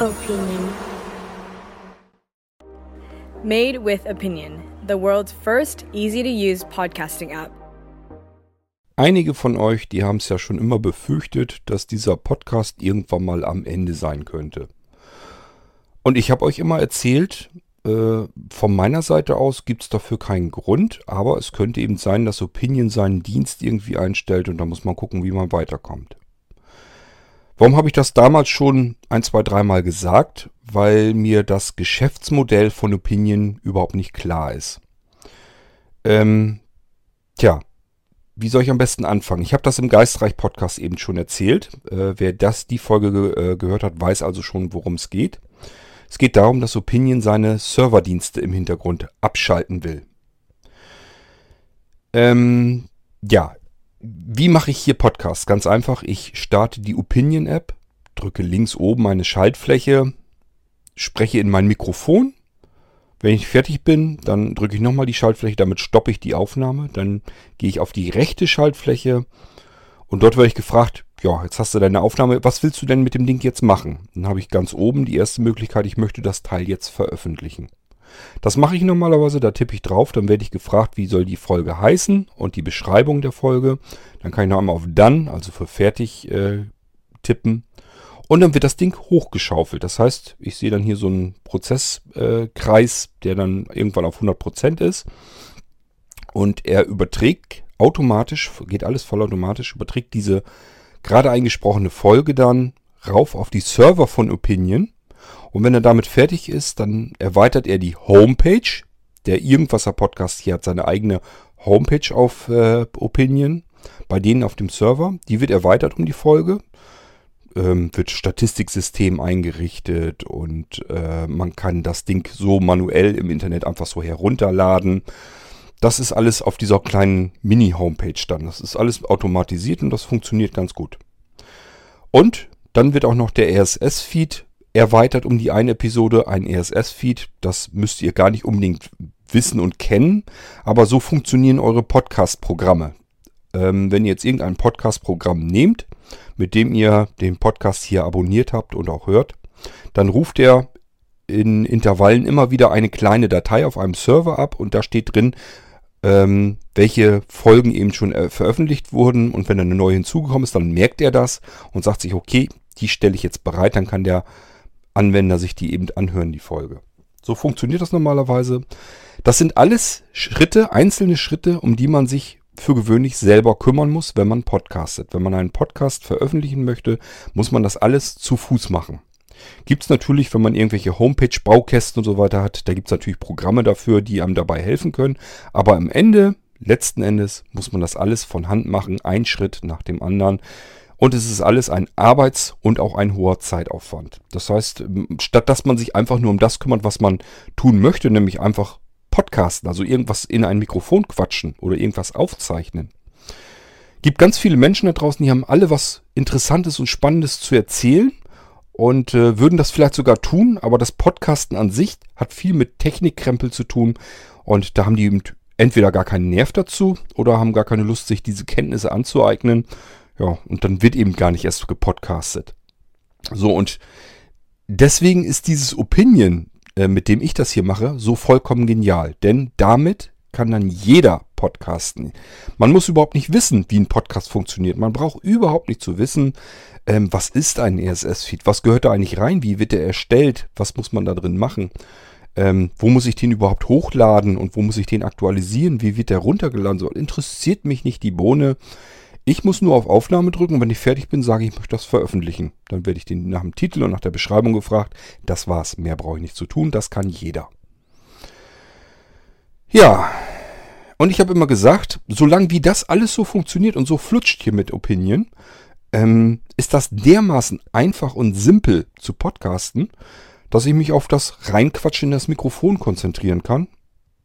Opinion. Made with Opinion, the world's first easy to use podcasting app. Einige von euch, die haben es ja schon immer befürchtet, dass dieser Podcast irgendwann mal am Ende sein könnte. Und ich habe euch immer erzählt, äh, von meiner Seite aus gibt es dafür keinen Grund, aber es könnte eben sein, dass Opinion seinen Dienst irgendwie einstellt und da muss man gucken, wie man weiterkommt. Warum habe ich das damals schon ein, zwei, dreimal gesagt? Weil mir das Geschäftsmodell von Opinion überhaupt nicht klar ist. Ähm, tja, wie soll ich am besten anfangen? Ich habe das im Geistreich-Podcast eben schon erzählt. Äh, wer das, die Folge ge äh, gehört hat, weiß also schon, worum es geht. Es geht darum, dass Opinion seine Serverdienste im Hintergrund abschalten will. Ähm, ja, wie mache ich hier Podcasts? Ganz einfach, ich starte die Opinion-App, drücke links oben eine Schaltfläche, spreche in mein Mikrofon. Wenn ich fertig bin, dann drücke ich nochmal die Schaltfläche, damit stoppe ich die Aufnahme. Dann gehe ich auf die rechte Schaltfläche und dort werde ich gefragt, ja, jetzt hast du deine Aufnahme, was willst du denn mit dem Ding jetzt machen? Dann habe ich ganz oben die erste Möglichkeit, ich möchte das Teil jetzt veröffentlichen. Das mache ich normalerweise, da tippe ich drauf, dann werde ich gefragt, wie soll die Folge heißen und die Beschreibung der Folge. Dann kann ich noch einmal auf Done, also für fertig äh, tippen. Und dann wird das Ding hochgeschaufelt. Das heißt, ich sehe dann hier so einen Prozesskreis, äh, der dann irgendwann auf 100% ist. Und er überträgt automatisch, geht alles vollautomatisch, überträgt diese gerade eingesprochene Folge dann rauf auf die Server von Opinion. Und wenn er damit fertig ist, dann erweitert er die Homepage. Der Irgendwasser Podcast hier hat seine eigene Homepage auf äh, Opinion. Bei denen auf dem Server. Die wird erweitert um die Folge. Ähm, wird Statistiksystem eingerichtet und äh, man kann das Ding so manuell im Internet einfach so herunterladen. Das ist alles auf dieser kleinen Mini-Homepage dann. Das ist alles automatisiert und das funktioniert ganz gut. Und dann wird auch noch der RSS-Feed erweitert um die eine Episode. Ein RSS-Feed, das müsst ihr gar nicht unbedingt wissen und kennen, aber so funktionieren eure Podcast-Programme. Ähm, wenn ihr jetzt irgendein Podcast-Programm nehmt, mit dem ihr den Podcast hier abonniert habt und auch hört, dann ruft er in Intervallen immer wieder eine kleine Datei auf einem Server ab und da steht drin, ähm, welche Folgen eben schon äh, veröffentlicht wurden und wenn eine neue hinzugekommen ist, dann merkt er das und sagt sich, okay, die stelle ich jetzt bereit, dann kann der Anwender sich die eben anhören, die Folge. So funktioniert das normalerweise. Das sind alles Schritte, einzelne Schritte, um die man sich für gewöhnlich selber kümmern muss, wenn man podcastet. Wenn man einen Podcast veröffentlichen möchte, muss man das alles zu Fuß machen. Gibt es natürlich, wenn man irgendwelche Homepage-Baukästen und so weiter hat, da gibt es natürlich Programme dafür, die einem dabei helfen können. Aber am Ende, letzten Endes, muss man das alles von Hand machen, ein Schritt nach dem anderen. Und es ist alles ein Arbeits- und auch ein hoher Zeitaufwand. Das heißt, statt dass man sich einfach nur um das kümmert, was man tun möchte, nämlich einfach podcasten, also irgendwas in ein Mikrofon quatschen oder irgendwas aufzeichnen, gibt ganz viele Menschen da draußen, die haben alle was Interessantes und Spannendes zu erzählen und äh, würden das vielleicht sogar tun, aber das Podcasten an sich hat viel mit Technikkrempel zu tun und da haben die entweder gar keinen Nerv dazu oder haben gar keine Lust, sich diese Kenntnisse anzueignen. Ja, und dann wird eben gar nicht erst gepodcastet. So, und deswegen ist dieses Opinion, äh, mit dem ich das hier mache, so vollkommen genial. Denn damit kann dann jeder podcasten. Man muss überhaupt nicht wissen, wie ein Podcast funktioniert. Man braucht überhaupt nicht zu wissen, ähm, was ist ein RSS-Feed, was gehört da eigentlich rein, wie wird der erstellt, was muss man da drin machen, ähm, wo muss ich den überhaupt hochladen und wo muss ich den aktualisieren, wie wird der runtergeladen, so interessiert mich nicht die Bohne. Ich muss nur auf Aufnahme drücken und wenn ich fertig bin, sage ich, ich möchte das veröffentlichen. Dann werde ich den nach dem Titel und nach der Beschreibung gefragt. Das war's. Mehr brauche ich nicht zu tun. Das kann jeder. Ja, und ich habe immer gesagt, solange wie das alles so funktioniert und so flutscht hier mit Opinion, ähm, ist das dermaßen einfach und simpel zu podcasten, dass ich mich auf das Reinquatschen in das Mikrofon konzentrieren kann.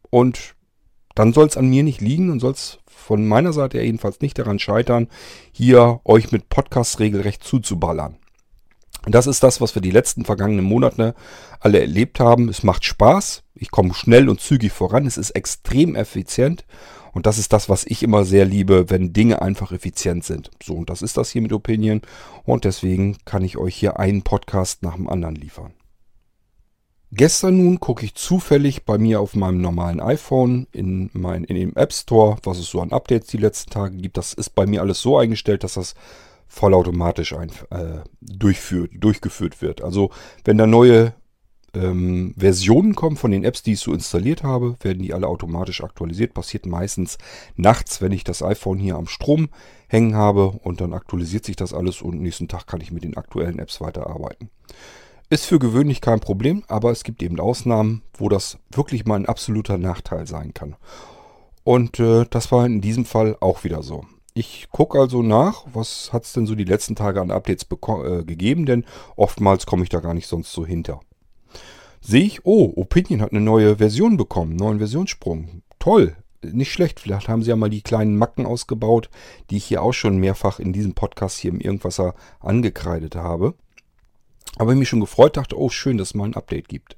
Und dann soll es an mir nicht liegen und soll es von meiner Seite her jedenfalls nicht daran scheitern, hier euch mit Podcasts regelrecht zuzuballern. Das ist das, was wir die letzten vergangenen Monate alle erlebt haben. Es macht Spaß. Ich komme schnell und zügig voran. Es ist extrem effizient. Und das ist das, was ich immer sehr liebe, wenn Dinge einfach effizient sind. So, und das ist das hier mit Opinion. Und deswegen kann ich euch hier einen Podcast nach dem anderen liefern. Gestern nun gucke ich zufällig bei mir auf meinem normalen iPhone in, mein, in dem App Store, was es so an Updates die letzten Tage gibt. Das ist bei mir alles so eingestellt, dass das vollautomatisch ein, äh, durchführt, durchgeführt wird. Also wenn da neue ähm, Versionen kommen von den Apps, die ich so installiert habe, werden die alle automatisch aktualisiert. Passiert meistens nachts, wenn ich das iPhone hier am Strom hängen habe und dann aktualisiert sich das alles und nächsten Tag kann ich mit den aktuellen Apps weiterarbeiten. Ist für gewöhnlich kein Problem, aber es gibt eben Ausnahmen, wo das wirklich mal ein absoluter Nachteil sein kann. Und äh, das war in diesem Fall auch wieder so. Ich gucke also nach, was hat es denn so die letzten Tage an Updates äh, gegeben, denn oftmals komme ich da gar nicht sonst so hinter. Sehe ich, oh, Opinion hat eine neue Version bekommen, neuen Versionssprung. Toll, nicht schlecht. Vielleicht haben sie ja mal die kleinen Macken ausgebaut, die ich hier auch schon mehrfach in diesem Podcast hier im Irgendwasser angekreidet habe. Aber ich mich schon gefreut, dachte, oh schön, dass es mal ein Update gibt.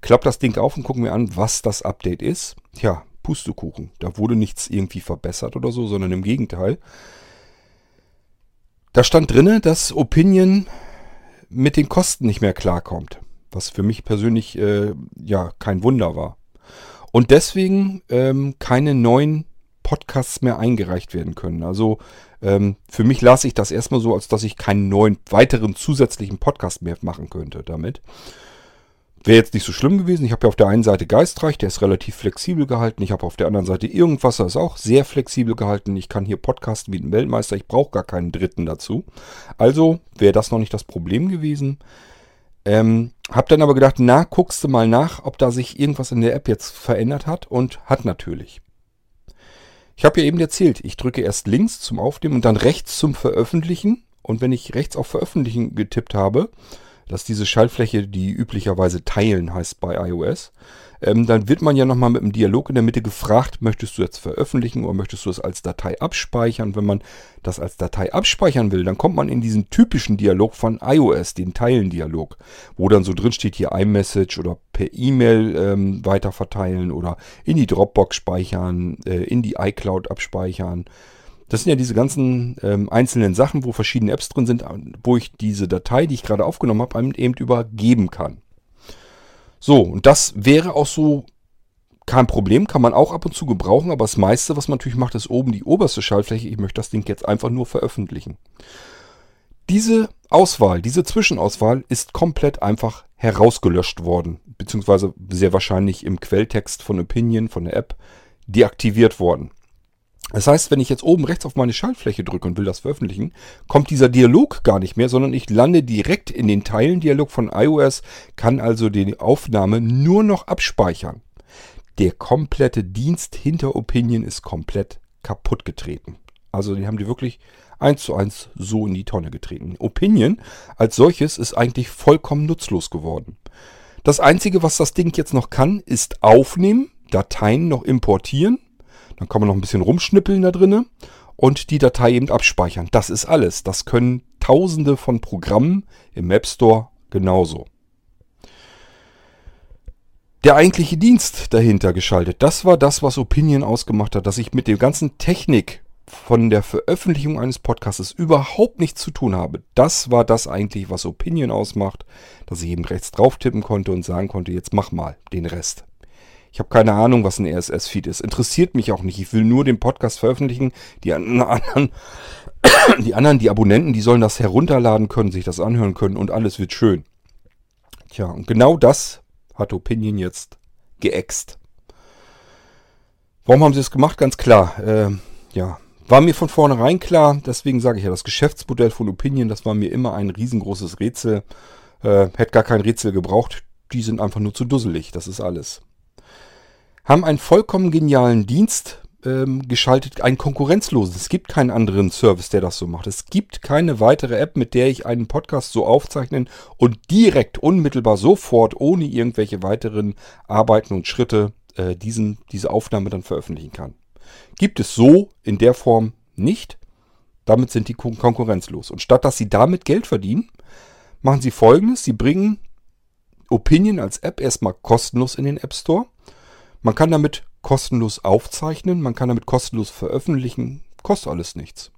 Klapp das Ding auf und gucken mir an, was das Update ist. Tja, Pustekuchen. Da wurde nichts irgendwie verbessert oder so, sondern im Gegenteil. Da stand drinne, dass Opinion mit den Kosten nicht mehr klarkommt. Was für mich persönlich äh, ja kein Wunder war. Und deswegen ähm, keine neuen Podcasts mehr eingereicht werden können. Also ähm, für mich las ich das erstmal so, als dass ich keinen neuen, weiteren zusätzlichen Podcast mehr machen könnte damit. Wäre jetzt nicht so schlimm gewesen. Ich habe ja auf der einen Seite Geistreich, der ist relativ flexibel gehalten. Ich habe auf der anderen Seite Irgendwasser, ist auch sehr flexibel gehalten. Ich kann hier podcasten wie ein Weltmeister. Ich brauche gar keinen dritten dazu. Also wäre das noch nicht das Problem gewesen. Ähm, hab dann aber gedacht, na, guckst du mal nach, ob da sich irgendwas in der App jetzt verändert hat. Und hat natürlich. Ich habe ja eben erzählt, ich drücke erst links zum Aufnehmen und dann rechts zum Veröffentlichen. Und wenn ich rechts auf Veröffentlichen getippt habe, das ist diese Schaltfläche, die üblicherweise teilen heißt bei iOS, ähm, dann wird man ja nochmal mit dem Dialog in der Mitte gefragt, möchtest du jetzt veröffentlichen oder möchtest du es als Datei abspeichern? Wenn man das als Datei abspeichern will, dann kommt man in diesen typischen Dialog von iOS, den Teilen-Dialog, wo dann so drin steht hier iMessage oder per E-Mail ähm, weiterverteilen oder in die Dropbox speichern, äh, in die iCloud abspeichern. Das sind ja diese ganzen ähm, einzelnen Sachen, wo verschiedene Apps drin sind, wo ich diese Datei, die ich gerade aufgenommen habe, eben übergeben kann. So, und das wäre auch so kein Problem, kann man auch ab und zu gebrauchen, aber das meiste, was man natürlich macht, ist oben die oberste Schaltfläche. Ich möchte das Ding jetzt einfach nur veröffentlichen. Diese Auswahl, diese Zwischenauswahl ist komplett einfach herausgelöscht worden, beziehungsweise sehr wahrscheinlich im Quelltext von Opinion, von der App, deaktiviert worden. Das heißt, wenn ich jetzt oben rechts auf meine Schaltfläche drücke und will das veröffentlichen, kommt dieser Dialog gar nicht mehr, sondern ich lande direkt in den Teilendialog von iOS, kann also die Aufnahme nur noch abspeichern. Der komplette Dienst hinter Opinion ist komplett kaputt getreten. Also die haben die wirklich eins zu eins so in die Tonne getreten. Opinion als solches ist eigentlich vollkommen nutzlos geworden. Das Einzige, was das Ding jetzt noch kann, ist aufnehmen, Dateien noch importieren dann kann man noch ein bisschen rumschnippeln da drinne und die Datei eben abspeichern. Das ist alles. Das können tausende von Programmen im App Store genauso. Der eigentliche Dienst dahinter geschaltet, das war das, was Opinion ausgemacht hat, dass ich mit der ganzen Technik von der Veröffentlichung eines Podcasts überhaupt nichts zu tun habe. Das war das eigentlich, was Opinion ausmacht, dass ich eben rechts drauf tippen konnte und sagen konnte, jetzt mach mal den Rest. Ich habe keine Ahnung, was ein RSS-Feed ist. Interessiert mich auch nicht. Ich will nur den Podcast veröffentlichen. Die anderen, die anderen, die Abonnenten, die sollen das herunterladen können, sich das anhören können und alles wird schön. Tja, und genau das hat Opinion jetzt geäxt. Warum haben sie es gemacht? Ganz klar. Äh, ja, war mir von vornherein klar. Deswegen sage ich ja, das Geschäftsmodell von Opinion, das war mir immer ein riesengroßes Rätsel. Äh, hätte gar kein Rätsel gebraucht. Die sind einfach nur zu dusselig. Das ist alles haben einen vollkommen genialen Dienst ähm, geschaltet, einen konkurrenzlosen. Es gibt keinen anderen Service, der das so macht. Es gibt keine weitere App, mit der ich einen Podcast so aufzeichnen und direkt, unmittelbar, sofort, ohne irgendwelche weiteren Arbeiten und Schritte äh, diesen, diese Aufnahme dann veröffentlichen kann. Gibt es so in der Form nicht. Damit sind die kon konkurrenzlos. Und statt dass sie damit Geld verdienen, machen sie folgendes. Sie bringen Opinion als App erstmal kostenlos in den App Store man kann damit kostenlos aufzeichnen, man kann damit kostenlos veröffentlichen, kostet alles nichts.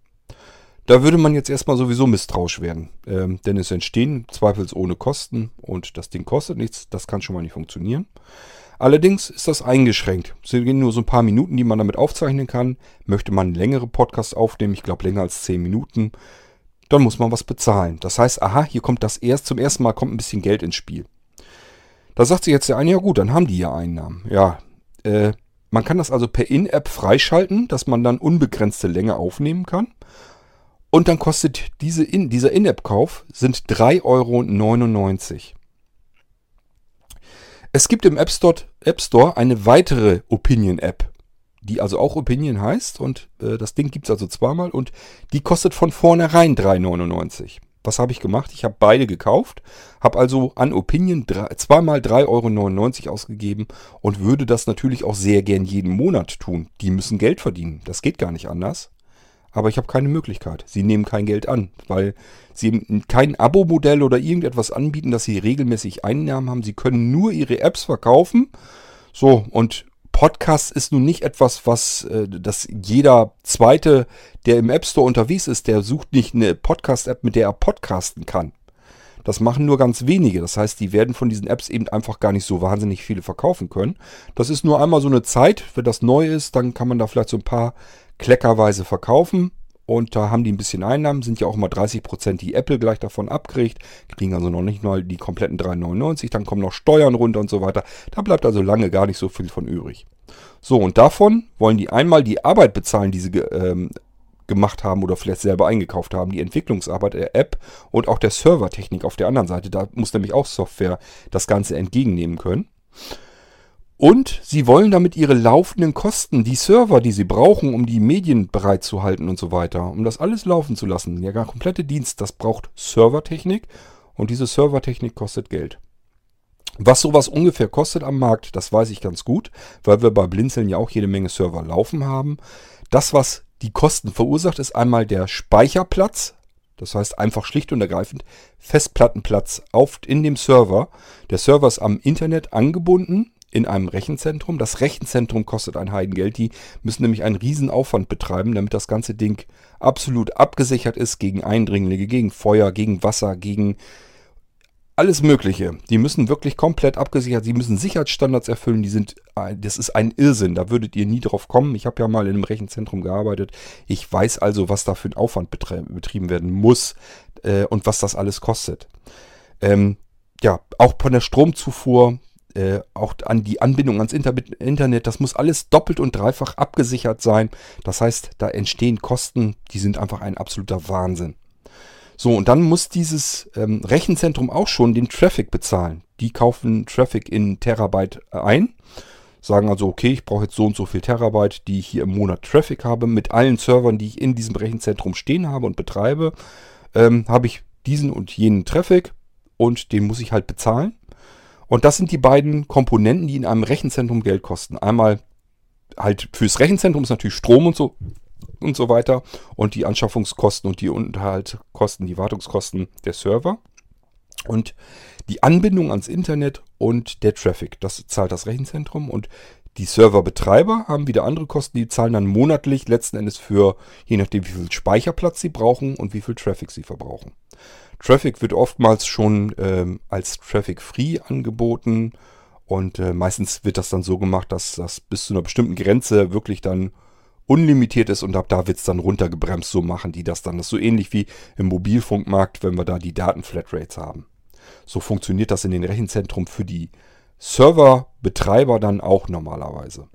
Da würde man jetzt erstmal sowieso misstrauisch werden, ähm, denn es entstehen zweifelsohne Kosten und das Ding kostet nichts, das kann schon mal nicht funktionieren. Allerdings ist das eingeschränkt. Es sind nur so ein paar Minuten, die man damit aufzeichnen kann. Möchte man längere Podcasts aufnehmen, ich glaube länger als 10 Minuten, dann muss man was bezahlen. Das heißt, aha, hier kommt das erst zum ersten Mal kommt ein bisschen Geld ins Spiel. Da sagt sich jetzt der eine, ja gut, dann haben die ja Einnahmen. Ja, äh, man kann das also per In-App freischalten, dass man dann unbegrenzte Länge aufnehmen kann. Und dann kostet diese in, dieser In-App-Kauf sind 3,99 Euro. Es gibt im App Store, App Store eine weitere Opinion-App die also auch Opinion heißt. Und äh, das Ding gibt es also zweimal und die kostet von vornherein 3,99. Was habe ich gemacht? Ich habe beide gekauft, habe also an Opinion zweimal 3,99 Euro ausgegeben und würde das natürlich auch sehr gern jeden Monat tun. Die müssen Geld verdienen. Das geht gar nicht anders. Aber ich habe keine Möglichkeit. Sie nehmen kein Geld an, weil sie kein Abo-Modell oder irgendetwas anbieten, dass sie regelmäßig Einnahmen haben. Sie können nur ihre Apps verkaufen. So, und Podcast ist nun nicht etwas, was äh, das jeder zweite, der im App Store unterwegs ist, der sucht nicht eine Podcast-App, mit der er podcasten kann. Das machen nur ganz wenige. Das heißt, die werden von diesen Apps eben einfach gar nicht so wahnsinnig viele verkaufen können. Das ist nur einmal so eine Zeit. Wenn das neu ist, dann kann man da vielleicht so ein paar kleckerweise verkaufen. Und da haben die ein bisschen Einnahmen, sind ja auch mal 30%, die Apple gleich davon abkriegt, kriegen also noch nicht mal die kompletten 3,99, dann kommen noch Steuern runter und so weiter. Da bleibt also lange gar nicht so viel von übrig. So, und davon wollen die einmal die Arbeit bezahlen, die sie ähm, gemacht haben oder vielleicht selber eingekauft haben, die Entwicklungsarbeit der App und auch der Servertechnik auf der anderen Seite. Da muss nämlich auch Software das Ganze entgegennehmen können. Und sie wollen damit ihre laufenden Kosten, die Server, die sie brauchen, um die Medien bereitzuhalten und so weiter, um das alles laufen zu lassen. Der komplette Dienst, das braucht Servertechnik und diese Servertechnik kostet Geld. Was sowas ungefähr kostet am Markt, das weiß ich ganz gut, weil wir bei Blinzeln ja auch jede Menge Server laufen haben. Das, was die Kosten verursacht, ist einmal der Speicherplatz, das heißt einfach schlicht und ergreifend Festplattenplatz auf, in dem Server. Der Server ist am Internet angebunden in einem Rechenzentrum. Das Rechenzentrum kostet ein Heidengeld. Die müssen nämlich einen riesen Aufwand betreiben, damit das ganze Ding absolut abgesichert ist gegen Eindringlinge, gegen Feuer, gegen Wasser, gegen alles Mögliche. Die müssen wirklich komplett abgesichert. Sie müssen Sicherheitsstandards erfüllen. Die sind, das ist ein Irrsinn. Da würdet ihr nie drauf kommen. Ich habe ja mal in einem Rechenzentrum gearbeitet. Ich weiß also, was da für ein Aufwand betrieben werden muss äh, und was das alles kostet. Ähm, ja, auch von der Stromzufuhr äh, auch an die Anbindung ans Internet, das muss alles doppelt und dreifach abgesichert sein. Das heißt, da entstehen Kosten, die sind einfach ein absoluter Wahnsinn. So, und dann muss dieses ähm, Rechenzentrum auch schon den Traffic bezahlen. Die kaufen Traffic in Terabyte ein, sagen also, okay, ich brauche jetzt so und so viel Terabyte, die ich hier im Monat Traffic habe. Mit allen Servern, die ich in diesem Rechenzentrum stehen habe und betreibe, ähm, habe ich diesen und jenen Traffic und den muss ich halt bezahlen. Und das sind die beiden Komponenten, die in einem Rechenzentrum Geld kosten. Einmal halt fürs Rechenzentrum ist natürlich Strom und so und so weiter und die Anschaffungskosten und die Unterhaltskosten, die Wartungskosten der Server und die Anbindung ans Internet und der Traffic. Das zahlt das Rechenzentrum und die Serverbetreiber haben wieder andere Kosten, die zahlen dann monatlich letzten Endes für, je nachdem wie viel Speicherplatz sie brauchen und wie viel Traffic sie verbrauchen. Traffic wird oftmals schon ähm, als Traffic Free angeboten und äh, meistens wird das dann so gemacht, dass das bis zu einer bestimmten Grenze wirklich dann unlimitiert ist und ab da wird es dann runtergebremst. So machen die das dann. Das ist so ähnlich wie im Mobilfunkmarkt, wenn wir da die Datenflatrates haben. So funktioniert das in den Rechenzentren für die Serverbetreiber dann auch normalerweise.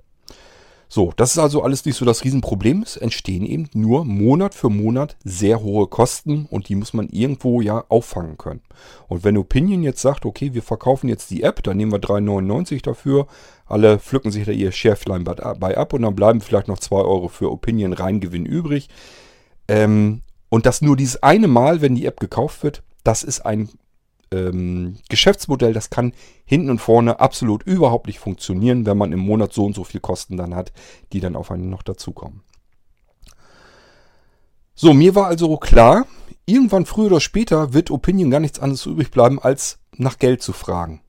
So, das ist also alles nicht so das Riesenproblem. Es entstehen eben nur Monat für Monat sehr hohe Kosten und die muss man irgendwo ja auffangen können. Und wenn Opinion jetzt sagt, okay, wir verkaufen jetzt die App, dann nehmen wir 3,99 dafür, alle pflücken sich da ihr Schärflein bei ab und dann bleiben vielleicht noch 2 Euro für Opinion Reingewinn übrig. Ähm, und das nur dieses eine Mal, wenn die App gekauft wird, das ist ein ähm, Geschäftsmodell, das kann hinten und vorne absolut überhaupt nicht funktionieren, wenn man im Monat so und so viel Kosten dann hat, die dann auf einen noch dazukommen. So, mir war also klar, irgendwann früher oder später wird Opinion gar nichts anderes übrig bleiben, als nach Geld zu fragen.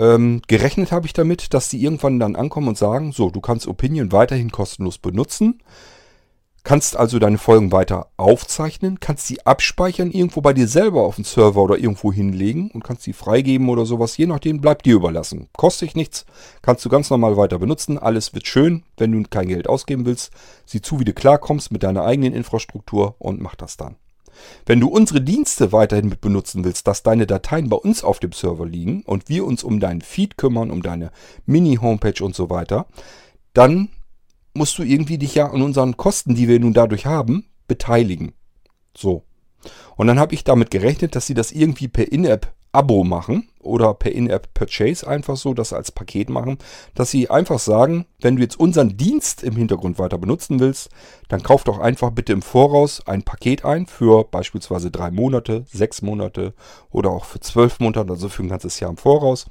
Ähm, gerechnet habe ich damit, dass die irgendwann dann ankommen und sagen, so, du kannst Opinion weiterhin kostenlos benutzen, kannst also deine Folgen weiter aufzeichnen, kannst sie abspeichern irgendwo bei dir selber auf dem Server oder irgendwo hinlegen und kannst sie freigeben oder sowas, je nachdem bleibt dir überlassen. Kostet dich nichts, kannst du ganz normal weiter benutzen, alles wird schön, wenn du kein Geld ausgeben willst, sieh zu, wie du klarkommst mit deiner eigenen Infrastruktur und mach das dann. Wenn du unsere Dienste weiterhin mit benutzen willst, dass deine Dateien bei uns auf dem Server liegen und wir uns um deinen Feed kümmern, um deine Mini-Homepage und so weiter, dann musst du irgendwie dich ja an unseren Kosten, die wir nun dadurch haben, beteiligen. So. Und dann habe ich damit gerechnet, dass sie das irgendwie per In-App Abo machen oder per In-App Purchase einfach so, das als Paket machen, dass sie einfach sagen, wenn du jetzt unseren Dienst im Hintergrund weiter benutzen willst, dann kauf doch einfach bitte im Voraus ein Paket ein für beispielsweise drei Monate, sechs Monate oder auch für zwölf Monate, also für ein ganzes Jahr im Voraus.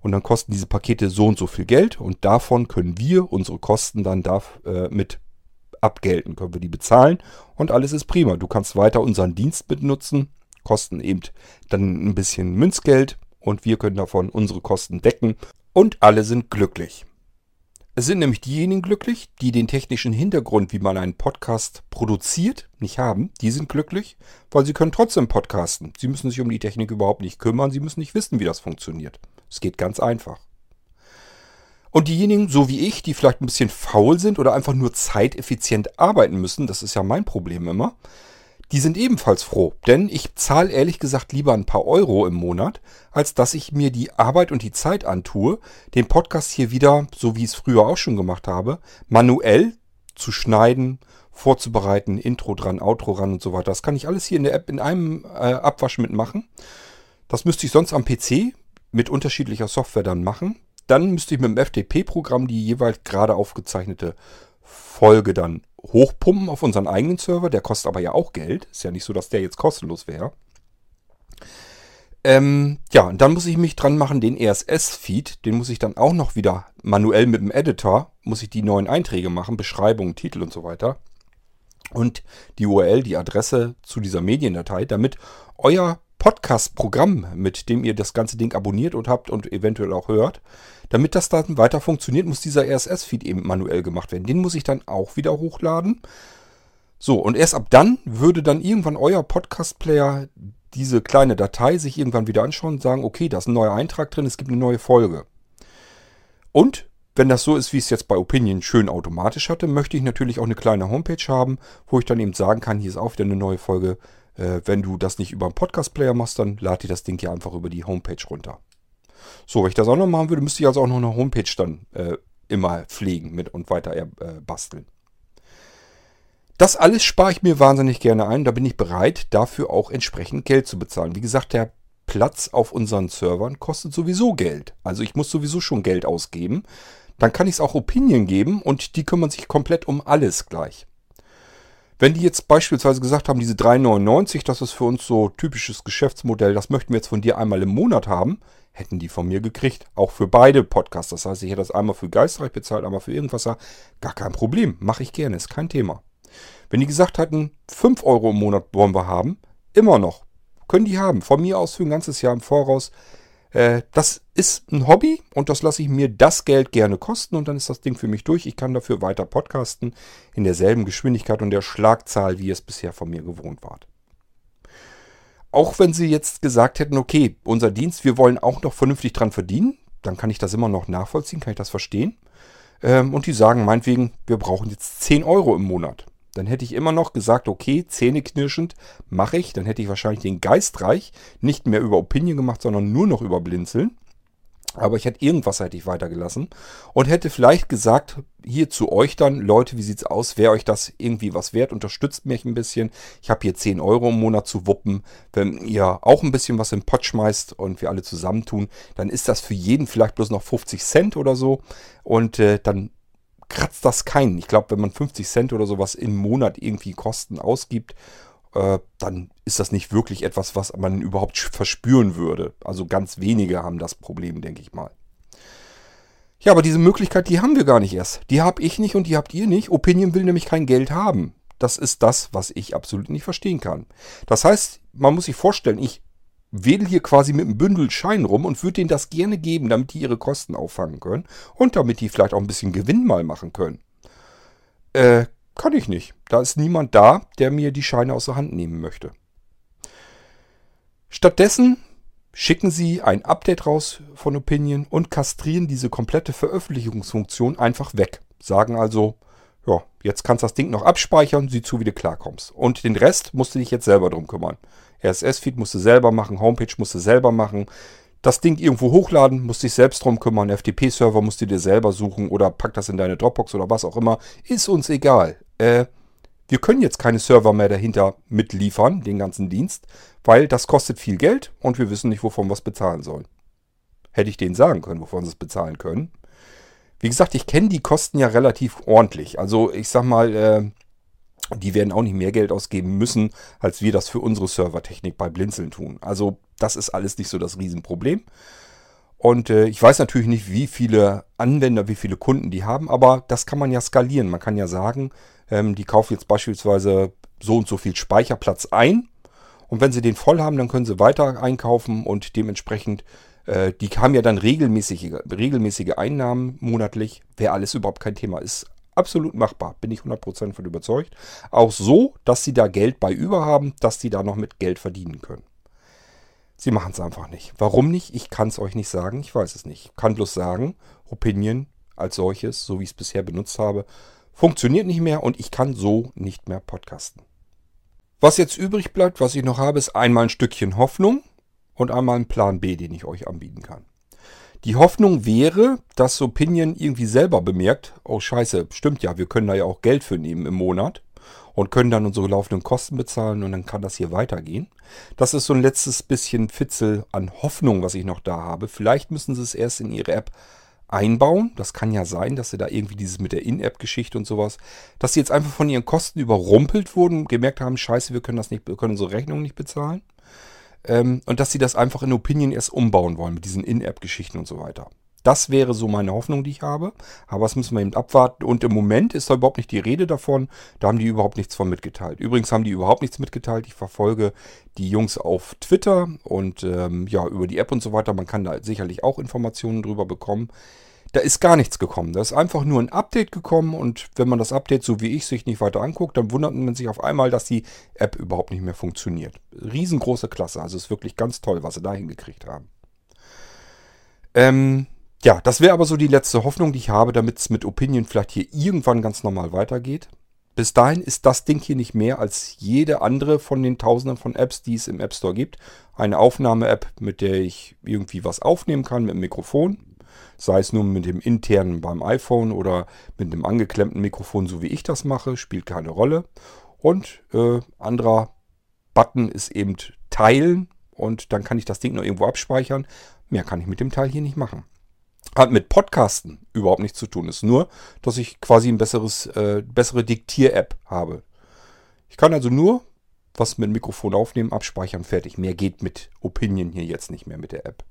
Und dann kosten diese Pakete so und so viel Geld und davon können wir unsere Kosten dann darf, äh, mit abgelten, können wir die bezahlen und alles ist prima. Du kannst weiter unseren Dienst benutzen kosten eben dann ein bisschen Münzgeld und wir können davon unsere Kosten decken und alle sind glücklich. Es sind nämlich diejenigen glücklich, die den technischen Hintergrund, wie man einen Podcast produziert, nicht haben. Die sind glücklich, weil sie können trotzdem podcasten. Sie müssen sich um die Technik überhaupt nicht kümmern. Sie müssen nicht wissen, wie das funktioniert. Es geht ganz einfach. Und diejenigen, so wie ich, die vielleicht ein bisschen faul sind oder einfach nur zeiteffizient arbeiten müssen, das ist ja mein Problem immer, die sind ebenfalls froh, denn ich zahle ehrlich gesagt lieber ein paar Euro im Monat, als dass ich mir die Arbeit und die Zeit antue, den Podcast hier wieder, so wie ich es früher auch schon gemacht habe, manuell zu schneiden, vorzubereiten, Intro dran, Outro ran und so weiter. Das kann ich alles hier in der App in einem äh, Abwasch mitmachen. Das müsste ich sonst am PC mit unterschiedlicher Software dann machen. Dann müsste ich mit dem FTP-Programm die jeweils gerade aufgezeichnete Folge dann hochpumpen auf unseren eigenen Server. Der kostet aber ja auch Geld. Ist ja nicht so, dass der jetzt kostenlos wäre. Ähm, ja, und dann muss ich mich dran machen, den RSS-Feed, den muss ich dann auch noch wieder manuell mit dem Editor, muss ich die neuen Einträge machen, Beschreibung, Titel und so weiter. Und die URL, die Adresse zu dieser Mediendatei, damit euer Podcast-Programm, mit dem ihr das ganze Ding abonniert und habt und eventuell auch hört, damit das dann weiter funktioniert, muss dieser RSS-Feed eben manuell gemacht werden. Den muss ich dann auch wieder hochladen. So, und erst ab dann würde dann irgendwann euer Podcast-Player diese kleine Datei sich irgendwann wieder anschauen und sagen, okay, da ist ein neuer Eintrag drin, es gibt eine neue Folge. Und wenn das so ist, wie es jetzt bei Opinion schön automatisch hatte, möchte ich natürlich auch eine kleine Homepage haben, wo ich dann eben sagen kann, hier ist auch wieder eine neue Folge. Äh, wenn du das nicht über einen Podcast-Player machst, dann lad dir das Ding hier einfach über die Homepage runter. So, wenn ich das auch noch machen würde, müsste ich also auch noch eine Homepage dann äh, immer pflegen mit und weiter äh, basteln. Das alles spare ich mir wahnsinnig gerne ein. Da bin ich bereit, dafür auch entsprechend Geld zu bezahlen. Wie gesagt, der Platz auf unseren Servern kostet sowieso Geld. Also ich muss sowieso schon Geld ausgeben. Dann kann ich es auch Opinion geben und die kümmern sich komplett um alles gleich. Wenn die jetzt beispielsweise gesagt haben, diese 3,99, das ist für uns so typisches Geschäftsmodell, das möchten wir jetzt von dir einmal im Monat haben, hätten die von mir gekriegt. Auch für beide Podcasts. Das heißt, ich hätte das einmal für Geistreich bezahlt, einmal für irgendwas. Gar kein Problem. Mache ich gerne. Ist kein Thema. Wenn die gesagt hatten, 5 Euro im Monat wollen wir haben, immer noch. Können die haben. Von mir aus für ein ganzes Jahr im Voraus. Äh, das ist ein Hobby und das lasse ich mir das Geld gerne kosten und dann ist das Ding für mich durch. Ich kann dafür weiter podcasten in derselben Geschwindigkeit und der Schlagzahl, wie ihr es bisher von mir gewohnt wart. Auch wenn sie jetzt gesagt hätten, okay, unser Dienst, wir wollen auch noch vernünftig dran verdienen, dann kann ich das immer noch nachvollziehen, kann ich das verstehen. Ähm, und die sagen meinetwegen, wir brauchen jetzt 10 Euro im Monat. Dann hätte ich immer noch gesagt, okay, zähneknirschend mache ich. Dann hätte ich wahrscheinlich den Geistreich nicht mehr über Opinion gemacht, sondern nur noch über Blinzeln. Aber ich hätte irgendwas hätte ich weitergelassen und hätte vielleicht gesagt, hier zu euch dann, Leute, wie sieht's aus? Wäre euch das irgendwie was wert? Unterstützt mich ein bisschen. Ich habe hier 10 Euro im Monat zu wuppen. Wenn ihr auch ein bisschen was im Pott schmeißt und wir alle zusammentun, dann ist das für jeden vielleicht bloß noch 50 Cent oder so. Und äh, dann kratzt das keinen. Ich glaube, wenn man 50 Cent oder sowas im Monat irgendwie Kosten ausgibt äh, dann ist das nicht wirklich etwas, was man überhaupt verspüren würde. Also ganz wenige haben das Problem, denke ich mal. Ja, aber diese Möglichkeit, die haben wir gar nicht erst. Die habe ich nicht und die habt ihr nicht. Opinion will nämlich kein Geld haben. Das ist das, was ich absolut nicht verstehen kann. Das heißt, man muss sich vorstellen, ich wedel hier quasi mit einem Bündel Schein rum und würde denen das gerne geben, damit die ihre Kosten auffangen können und damit die vielleicht auch ein bisschen Gewinn mal machen können. Äh, kann ich nicht. Da ist niemand da, der mir die Scheine aus der Hand nehmen möchte. Stattdessen schicken sie ein Update raus von Opinion und kastrieren diese komplette Veröffentlichungsfunktion einfach weg. Sagen also, ja, jetzt kannst du das Ding noch abspeichern, sieh zu, wie du klarkommst. Und den Rest musst du dich jetzt selber drum kümmern. RSS-Feed musst du selber machen, Homepage musst du selber machen. Das Ding irgendwo hochladen, musst dich selbst drum kümmern. FTP-Server musst du dir selber suchen oder pack das in deine Dropbox oder was auch immer. Ist uns egal. Äh, wir können jetzt keine Server mehr dahinter mitliefern, den ganzen Dienst, weil das kostet viel Geld und wir wissen nicht, wovon wir es bezahlen sollen. Hätte ich denen sagen können, wovon sie es bezahlen können. Wie gesagt, ich kenne die Kosten ja relativ ordentlich. Also ich sag mal, äh, die werden auch nicht mehr Geld ausgeben müssen, als wir das für unsere Servertechnik bei Blinzeln tun. Also das ist alles nicht so das Riesenproblem. Und äh, ich weiß natürlich nicht, wie viele Anwender, wie viele Kunden die haben, aber das kann man ja skalieren. Man kann ja sagen, ähm, die kaufen jetzt beispielsweise so und so viel Speicherplatz ein. Und wenn sie den voll haben, dann können sie weiter einkaufen und dementsprechend, äh, die haben ja dann regelmäßige, regelmäßige Einnahmen monatlich. Wäre alles überhaupt kein Thema. Ist absolut machbar, bin ich 100% von überzeugt. Auch so, dass sie da Geld bei über haben, dass sie da noch mit Geld verdienen können. Sie machen es einfach nicht. Warum nicht? Ich kann es euch nicht sagen. Ich weiß es nicht. Ich kann bloß sagen, Opinion als solches, so wie ich es bisher benutzt habe, funktioniert nicht mehr und ich kann so nicht mehr podcasten. Was jetzt übrig bleibt, was ich noch habe, ist einmal ein Stückchen Hoffnung und einmal ein Plan B, den ich euch anbieten kann. Die Hoffnung wäre, dass Opinion irgendwie selber bemerkt, oh scheiße, stimmt ja, wir können da ja auch Geld für nehmen im Monat und können dann unsere laufenden Kosten bezahlen und dann kann das hier weitergehen. Das ist so ein letztes bisschen Fitzel an Hoffnung, was ich noch da habe. Vielleicht müssen sie es erst in ihre App einbauen. Das kann ja sein, dass sie da irgendwie dieses mit der In-App-Geschichte und sowas, dass sie jetzt einfach von ihren Kosten überrumpelt wurden, gemerkt haben, scheiße, wir können das nicht, wir können unsere Rechnung nicht bezahlen. Ähm, und dass sie das einfach in Opinion erst umbauen wollen mit diesen In-App-Geschichten und so weiter. Das wäre so meine Hoffnung, die ich habe. Aber das müssen wir eben abwarten. Und im Moment ist da überhaupt nicht die Rede davon. Da haben die überhaupt nichts von mitgeteilt. Übrigens haben die überhaupt nichts mitgeteilt. Ich verfolge die Jungs auf Twitter und ähm, ja, über die App und so weiter. Man kann da sicherlich auch Informationen drüber bekommen. Da ist gar nichts gekommen. Da ist einfach nur ein Update gekommen und wenn man das Update, so wie ich, sich nicht weiter anguckt, dann wundert man sich auf einmal, dass die App überhaupt nicht mehr funktioniert. Riesengroße Klasse. Also ist wirklich ganz toll, was sie da hingekriegt haben. Ähm, ja, das wäre aber so die letzte Hoffnung, die ich habe, damit es mit Opinion vielleicht hier irgendwann ganz normal weitergeht. Bis dahin ist das Ding hier nicht mehr als jede andere von den Tausenden von Apps, die es im App Store gibt. Eine Aufnahme-App, mit der ich irgendwie was aufnehmen kann mit dem Mikrofon. Sei es nur mit dem internen beim iPhone oder mit einem angeklemmten Mikrofon, so wie ich das mache, spielt keine Rolle. Und äh, anderer Button ist eben Teilen und dann kann ich das Ding noch irgendwo abspeichern. Mehr kann ich mit dem Teil hier nicht machen. Hat mit Podcasten überhaupt nichts zu tun. Ist nur, dass ich quasi ein besseres, äh, bessere Diktier-App habe. Ich kann also nur was mit dem Mikrofon aufnehmen, abspeichern, fertig. Mehr geht mit Opinion hier jetzt nicht mehr mit der App.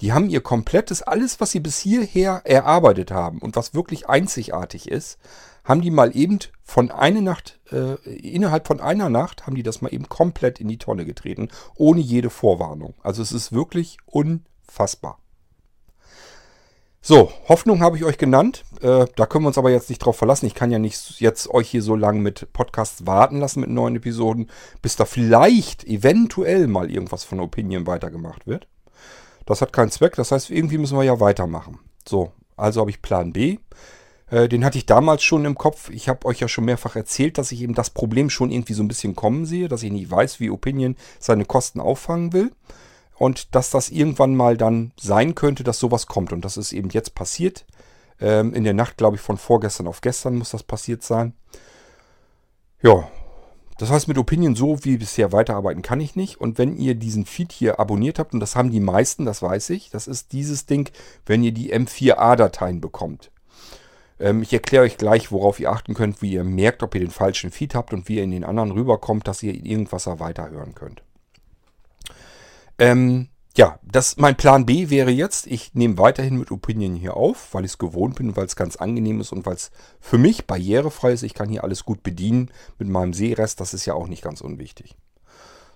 Die haben ihr komplettes, alles, was sie bis hierher erarbeitet haben und was wirklich einzigartig ist, haben die mal eben von einer Nacht, äh, innerhalb von einer Nacht haben die das mal eben komplett in die Tonne getreten, ohne jede Vorwarnung. Also es ist wirklich unfassbar. So, Hoffnung habe ich euch genannt. Äh, da können wir uns aber jetzt nicht drauf verlassen. Ich kann ja nicht jetzt euch hier so lange mit Podcasts warten lassen mit neuen Episoden, bis da vielleicht eventuell mal irgendwas von Opinion weitergemacht wird. Das hat keinen Zweck. Das heißt, irgendwie müssen wir ja weitermachen. So, also habe ich Plan B. Äh, den hatte ich damals schon im Kopf. Ich habe euch ja schon mehrfach erzählt, dass ich eben das Problem schon irgendwie so ein bisschen kommen sehe, dass ich nicht weiß, wie Opinion seine Kosten auffangen will und dass das irgendwann mal dann sein könnte, dass sowas kommt. Und das ist eben jetzt passiert. Ähm, in der Nacht, glaube ich, von vorgestern auf gestern muss das passiert sein. Ja, das heißt, mit Opinion so wie bisher weiterarbeiten kann ich nicht. Und wenn ihr diesen Feed hier abonniert habt, und das haben die meisten, das weiß ich, das ist dieses Ding, wenn ihr die M4A-Dateien bekommt. Ähm, ich erkläre euch gleich, worauf ihr achten könnt, wie ihr merkt, ob ihr den falschen Feed habt und wie ihr in den anderen rüberkommt, dass ihr irgendwas weiterhören könnt. Ähm, ja, das, mein Plan B wäre jetzt, ich nehme weiterhin mit Opinion hier auf, weil ich es gewohnt bin, weil es ganz angenehm ist und weil es für mich barrierefrei ist. Ich kann hier alles gut bedienen mit meinem Sehrest, das ist ja auch nicht ganz unwichtig.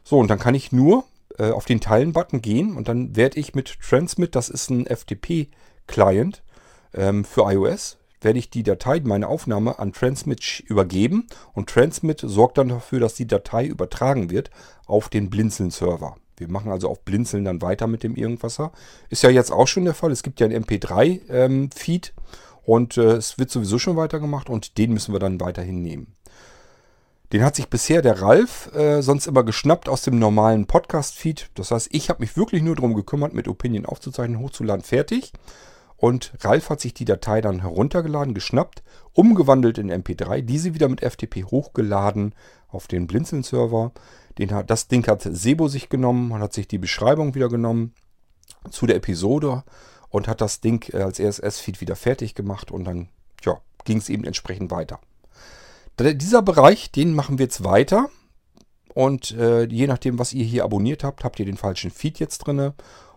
So, und dann kann ich nur äh, auf den Teilen-Button gehen und dann werde ich mit Transmit, das ist ein FTP-Client ähm, für iOS, werde ich die Datei, meine Aufnahme an Transmit übergeben und Transmit sorgt dann dafür, dass die Datei übertragen wird auf den Blinzeln-Server. Wir machen also auf Blinzeln dann weiter mit dem Irgendwasser. Ist ja jetzt auch schon der Fall. Es gibt ja einen MP3-Feed ähm, und äh, es wird sowieso schon weitergemacht und den müssen wir dann weiterhin nehmen. Den hat sich bisher der Ralf äh, sonst immer geschnappt aus dem normalen Podcast-Feed. Das heißt, ich habe mich wirklich nur darum gekümmert, mit Opinion aufzuzeichnen, hochzuladen, fertig. Und Ralf hat sich die Datei dann heruntergeladen, geschnappt, umgewandelt in MP3, diese wieder mit FTP hochgeladen auf den Blinzeln-Server. Das Ding hat Sebo sich genommen und hat sich die Beschreibung wieder genommen zu der Episode und hat das Ding äh, als RSS-Feed wieder fertig gemacht und dann ja, ging es eben entsprechend weiter. Dieser Bereich, den machen wir jetzt weiter. Und äh, je nachdem, was ihr hier abonniert habt, habt ihr den falschen Feed jetzt drin.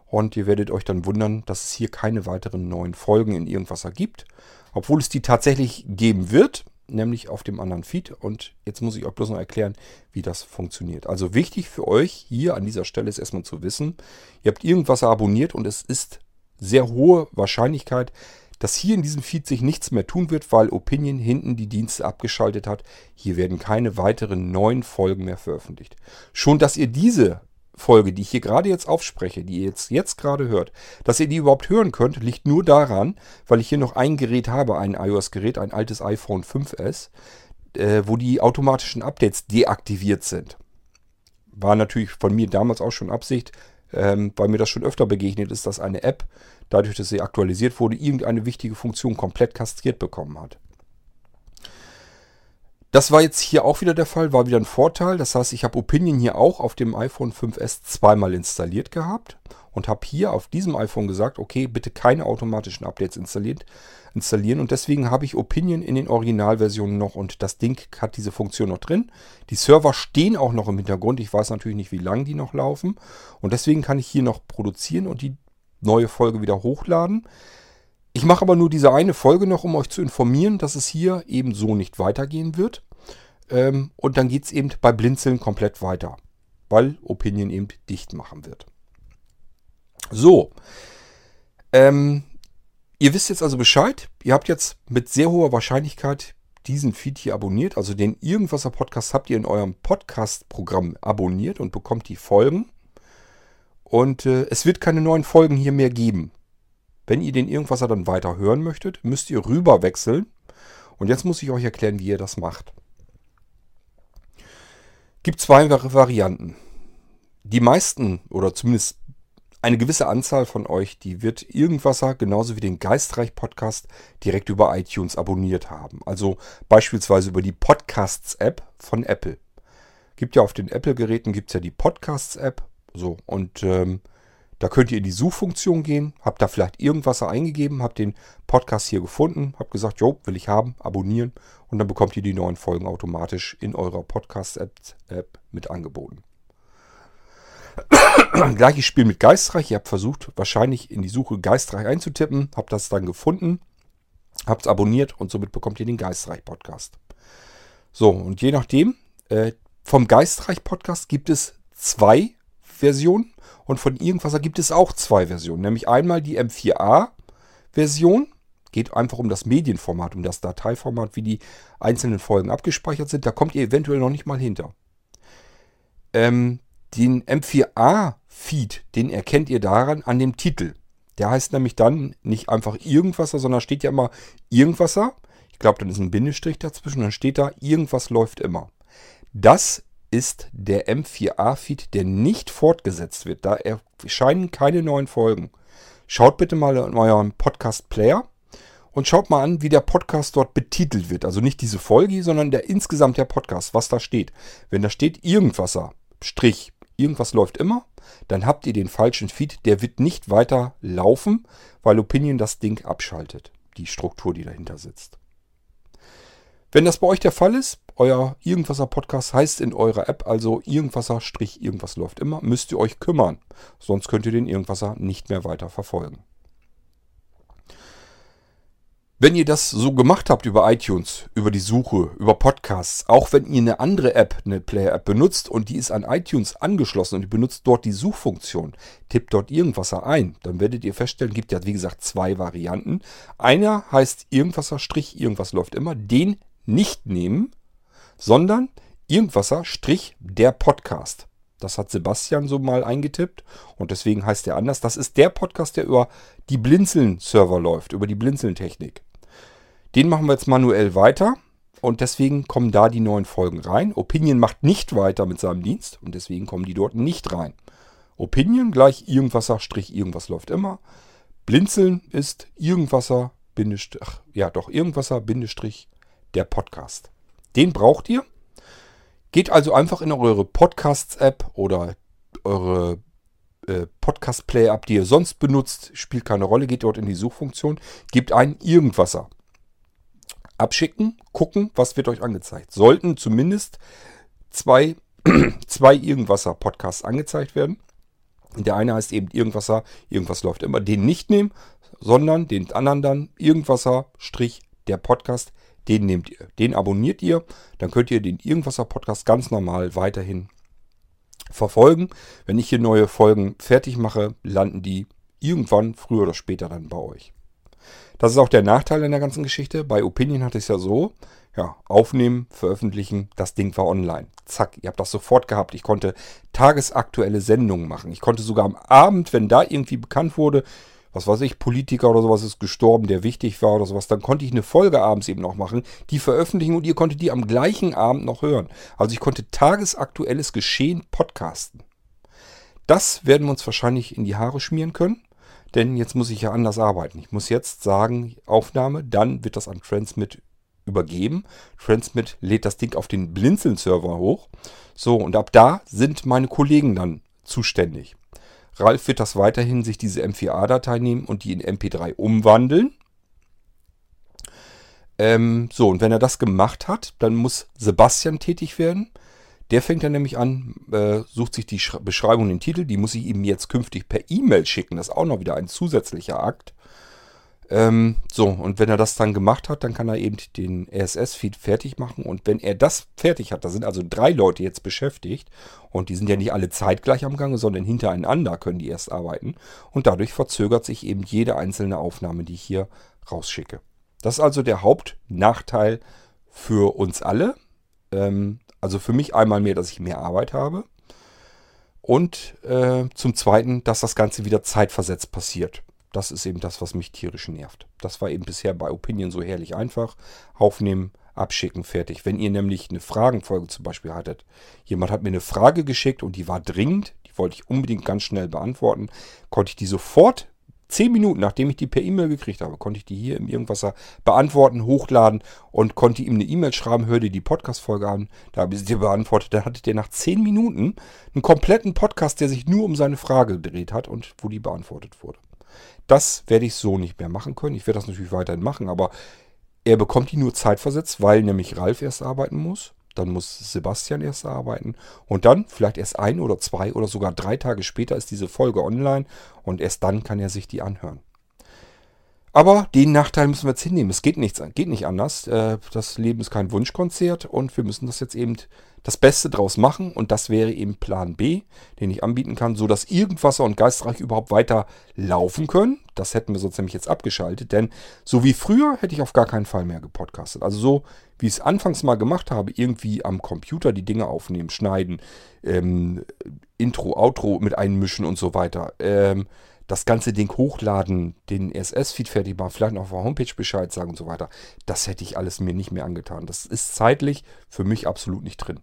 Und ihr werdet euch dann wundern, dass es hier keine weiteren neuen Folgen in irgendwas ergibt. Obwohl es die tatsächlich geben wird, nämlich auf dem anderen Feed. Und jetzt muss ich euch bloß noch erklären, wie das funktioniert. Also wichtig für euch hier an dieser Stelle ist erstmal zu wissen, ihr habt irgendwas abonniert und es ist sehr hohe Wahrscheinlichkeit, dass hier in diesem Feed sich nichts mehr tun wird, weil Opinion hinten die Dienste abgeschaltet hat. Hier werden keine weiteren neuen Folgen mehr veröffentlicht. Schon, dass ihr diese Folge, die ich hier gerade jetzt aufspreche, die ihr jetzt, jetzt gerade hört, dass ihr die überhaupt hören könnt, liegt nur daran, weil ich hier noch ein Gerät habe, ein iOS-Gerät, ein altes iPhone 5S, äh, wo die automatischen Updates deaktiviert sind. War natürlich von mir damals auch schon Absicht, ähm, weil mir das schon öfter begegnet ist, dass eine App, dadurch, dass sie aktualisiert wurde, irgendeine wichtige Funktion komplett kastriert bekommen hat. Das war jetzt hier auch wieder der Fall, war wieder ein Vorteil. Das heißt, ich habe Opinion hier auch auf dem iPhone 5S zweimal installiert gehabt und habe hier auf diesem iPhone gesagt, okay, bitte keine automatischen Updates installieren. Und deswegen habe ich Opinion in den Originalversionen noch und das Ding hat diese Funktion noch drin. Die Server stehen auch noch im Hintergrund. Ich weiß natürlich nicht, wie lange die noch laufen. Und deswegen kann ich hier noch produzieren und die neue Folge wieder hochladen. Ich mache aber nur diese eine Folge noch, um euch zu informieren, dass es hier eben so nicht weitergehen wird. Ähm, und dann geht es eben bei Blinzeln komplett weiter, weil Opinion eben dicht machen wird. So, ähm, ihr wisst jetzt also Bescheid. Ihr habt jetzt mit sehr hoher Wahrscheinlichkeit diesen Feed hier abonniert. Also den Irgendwaser Podcast habt ihr in eurem Podcast-Programm abonniert und bekommt die Folgen. Und äh, es wird keine neuen Folgen hier mehr geben. Wenn ihr den Irgendwasser dann weiter hören möchtet, müsst ihr rüber wechseln. Und jetzt muss ich euch erklären, wie ihr das macht. Gibt zwei Varianten. Die meisten oder zumindest eine gewisse Anzahl von euch, die wird Irgendwasser genauso wie den Geistreich Podcast direkt über iTunes abonniert haben. Also beispielsweise über die Podcasts-App von Apple. Gibt ja auf den Apple-Geräten gibt es ja die Podcasts-App. So, und ähm, da könnt ihr in die Suchfunktion gehen, habt da vielleicht irgendwas eingegeben, habt den Podcast hier gefunden, habt gesagt, jo, will ich haben, abonnieren und dann bekommt ihr die neuen Folgen automatisch in eurer Podcast-App mit angeboten. Gleiches Spiel mit Geistreich. Ihr habt versucht, wahrscheinlich in die Suche Geistreich einzutippen, habt das dann gefunden, habt es abonniert und somit bekommt ihr den Geistreich-Podcast. So, und je nachdem, äh, vom Geistreich-Podcast gibt es zwei Versionen und von Irgendwasser gibt es auch zwei Versionen. Nämlich einmal die M4A-Version. Geht einfach um das Medienformat, um das Dateiformat, wie die einzelnen Folgen abgespeichert sind. Da kommt ihr eventuell noch nicht mal hinter. Ähm, den M4A-Feed, den erkennt ihr daran an dem Titel. Der heißt nämlich dann nicht einfach Irgendwasser, sondern steht ja immer Irgendwasser. Ich glaube, dann ist ein Bindestrich dazwischen, dann steht da Irgendwas läuft immer. Das ist der M4A-Feed, der nicht fortgesetzt wird. Da erscheinen keine neuen Folgen. Schaut bitte mal in eurem Podcast-Player und schaut mal an, wie der Podcast dort betitelt wird. Also nicht diese Folge, sondern der insgesamt der Podcast, was da steht. Wenn da steht Irgendwasser, Strich, irgendwas läuft immer, dann habt ihr den falschen Feed. Der wird nicht weiter laufen, weil Opinion das Ding abschaltet. Die Struktur, die dahinter sitzt. Wenn das bei euch der Fall ist, euer Irgendwasser Podcast heißt in eurer App also Irgendwasser Strich irgendwas läuft immer, müsst ihr euch kümmern. Sonst könnt ihr den Irgendwasser nicht mehr weiter verfolgen. Wenn ihr das so gemacht habt über iTunes, über die Suche, über Podcasts, auch wenn ihr eine andere App, eine Player-App benutzt und die ist an iTunes angeschlossen und ihr benutzt dort die Suchfunktion, tippt dort Irgendwasser ein, dann werdet ihr feststellen, gibt ja wie gesagt zwei Varianten. Einer heißt Irgendwasser Strich, irgendwas läuft immer, den nicht nehmen, sondern Irgendwasser Strich der Podcast. Das hat Sebastian so mal eingetippt und deswegen heißt er anders. Das ist der Podcast, der über die Blinzeln-Server läuft, über die Blinzeln-Technik. Den machen wir jetzt manuell weiter und deswegen kommen da die neuen Folgen rein. Opinion macht nicht weiter mit seinem Dienst und deswegen kommen die dort nicht rein. Opinion gleich Irgendwasser, Strich, irgendwas läuft immer. Blinzeln ist Irgendwasser, Bindestrich, ja doch, Irgendwasser, Bindestrich, der Podcast. Den braucht ihr Geht also einfach in eure Podcasts-App oder eure äh, Podcast-Player-App, die ihr sonst benutzt, spielt keine Rolle, geht dort in die Suchfunktion, gebt ein Irgendwasser. Abschicken, gucken, was wird euch angezeigt. Sollten zumindest zwei, zwei Irgendwasser-Podcasts angezeigt werden. Der eine heißt eben Irgendwasser, irgendwas läuft immer. Den nicht nehmen, sondern den anderen dann Irgendwasser, Strich, der Podcast, den nehmt ihr, den abonniert ihr, dann könnt ihr den Irgendwasser Podcast ganz normal weiterhin verfolgen. Wenn ich hier neue Folgen fertig mache, landen die irgendwann früher oder später dann bei euch. Das ist auch der Nachteil in der ganzen Geschichte. Bei Opinion ich es ja so, ja, aufnehmen, veröffentlichen, das Ding war online. Zack, ihr habt das sofort gehabt. Ich konnte tagesaktuelle Sendungen machen. Ich konnte sogar am Abend, wenn da irgendwie bekannt wurde, was weiß ich, Politiker oder sowas ist gestorben, der wichtig war oder sowas, dann konnte ich eine Folge abends eben noch machen, die veröffentlichen und ihr konntet die am gleichen Abend noch hören. Also ich konnte tagesaktuelles Geschehen podcasten. Das werden wir uns wahrscheinlich in die Haare schmieren können, denn jetzt muss ich ja anders arbeiten. Ich muss jetzt sagen, Aufnahme, dann wird das an Transmit übergeben. Transmit lädt das Ding auf den Blinzeln-Server hoch. So, und ab da sind meine Kollegen dann zuständig. Ralf wird das weiterhin sich diese M4A-Datei nehmen und die in MP3 umwandeln. Ähm, so, und wenn er das gemacht hat, dann muss Sebastian tätig werden. Der fängt dann nämlich an, äh, sucht sich die Sch Beschreibung, den Titel, die muss ich ihm jetzt künftig per E-Mail schicken. Das ist auch noch wieder ein zusätzlicher Akt. Ähm, so, und wenn er das dann gemacht hat, dann kann er eben den RSS-Feed fertig machen. Und wenn er das fertig hat, da sind also drei Leute jetzt beschäftigt und die sind ja nicht alle zeitgleich am Gange, sondern hintereinander können die erst arbeiten. Und dadurch verzögert sich eben jede einzelne Aufnahme, die ich hier rausschicke. Das ist also der Hauptnachteil für uns alle. Ähm, also für mich einmal mehr, dass ich mehr Arbeit habe. Und äh, zum Zweiten, dass das Ganze wieder zeitversetzt passiert. Das ist eben das, was mich tierisch nervt. Das war eben bisher bei Opinion so herrlich einfach. Aufnehmen, abschicken, fertig. Wenn ihr nämlich eine Fragenfolge zum Beispiel hattet, jemand hat mir eine Frage geschickt und die war dringend, die wollte ich unbedingt ganz schnell beantworten, konnte ich die sofort, zehn Minuten nachdem ich die per E-Mail gekriegt habe, konnte ich die hier im Irgendwasser beantworten, hochladen und konnte ihm eine E-Mail schreiben, hör dir die Podcast-Folge an, da habe ich sie dir beantwortet. Da hatte der nach zehn Minuten einen kompletten Podcast, der sich nur um seine Frage gedreht hat und wo die beantwortet wurde. Das werde ich so nicht mehr machen können. Ich werde das natürlich weiterhin machen, aber er bekommt die nur zeitversetzt, weil nämlich Ralf erst arbeiten muss. Dann muss Sebastian erst arbeiten. Und dann, vielleicht erst ein oder zwei oder sogar drei Tage später, ist diese Folge online. Und erst dann kann er sich die anhören. Aber den Nachteil müssen wir jetzt hinnehmen. Es geht, nichts, geht nicht anders. Äh, das Leben ist kein Wunschkonzert und wir müssen das jetzt eben das Beste draus machen und das wäre eben Plan B, den ich anbieten kann, so dass Irgendwasser und Geistreich überhaupt weiter laufen können. Das hätten wir sonst nämlich jetzt abgeschaltet, denn so wie früher hätte ich auf gar keinen Fall mehr gepodcastet. Also so wie ich es anfangs mal gemacht habe, irgendwie am Computer die Dinge aufnehmen, schneiden, ähm, Intro, Outro mit einmischen und so weiter. Ähm, das ganze Ding hochladen, den RSS-Feed fertig machen, vielleicht noch auf der Homepage Bescheid sagen und so weiter. Das hätte ich alles mir nicht mehr angetan. Das ist zeitlich für mich absolut nicht drin.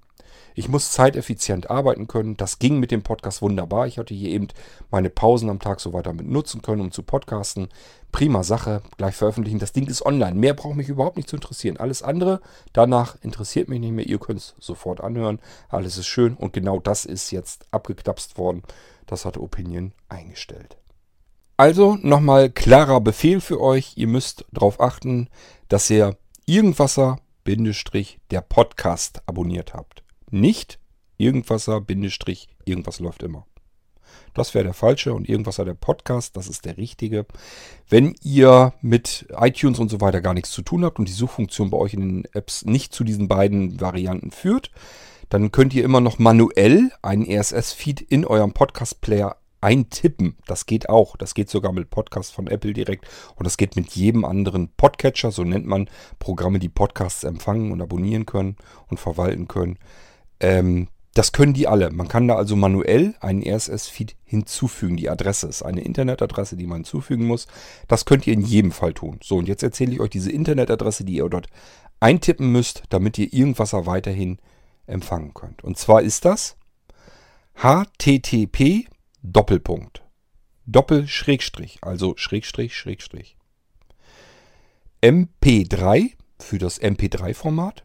Ich muss zeiteffizient arbeiten können. Das ging mit dem Podcast wunderbar. Ich hatte hier eben meine Pausen am Tag so weiter mit nutzen können, um zu podcasten. Prima Sache. Gleich veröffentlichen. Das Ding ist online. Mehr braucht mich überhaupt nicht zu interessieren. Alles andere danach interessiert mich nicht mehr. Ihr könnt es sofort anhören. Alles ist schön. Und genau das ist jetzt abgeknapst worden. Das hatte Opinion eingestellt. Also nochmal klarer Befehl für euch. Ihr müsst darauf achten, dass ihr Irgendwasser, der Podcast abonniert habt. Nicht Irgendwasser, Bindestrich, irgendwas läuft immer. Das wäre der falsche und irgendwas der Podcast, das ist der richtige. Wenn ihr mit iTunes und so weiter gar nichts zu tun habt und die Suchfunktion bei euch in den Apps nicht zu diesen beiden Varianten führt, dann könnt ihr immer noch manuell einen RSS-Feed in eurem Podcast-Player eintippen. Das geht auch. Das geht sogar mit Podcasts von Apple direkt und das geht mit jedem anderen Podcatcher. So nennt man Programme, die Podcasts empfangen und abonnieren können und verwalten können. Ähm, das können die alle. Man kann da also manuell einen RSS-Feed hinzufügen. Die Adresse ist eine Internetadresse, die man hinzufügen muss. Das könnt ihr in jedem Fall tun. So, und jetzt erzähle ich euch diese Internetadresse, die ihr dort eintippen müsst, damit ihr irgendwas weiterhin empfangen könnt. Und zwar ist das http Doppelpunkt. Doppel Schrägstrich, also Schrägstrich, Schrägstrich. MP3 für das MP3-Format.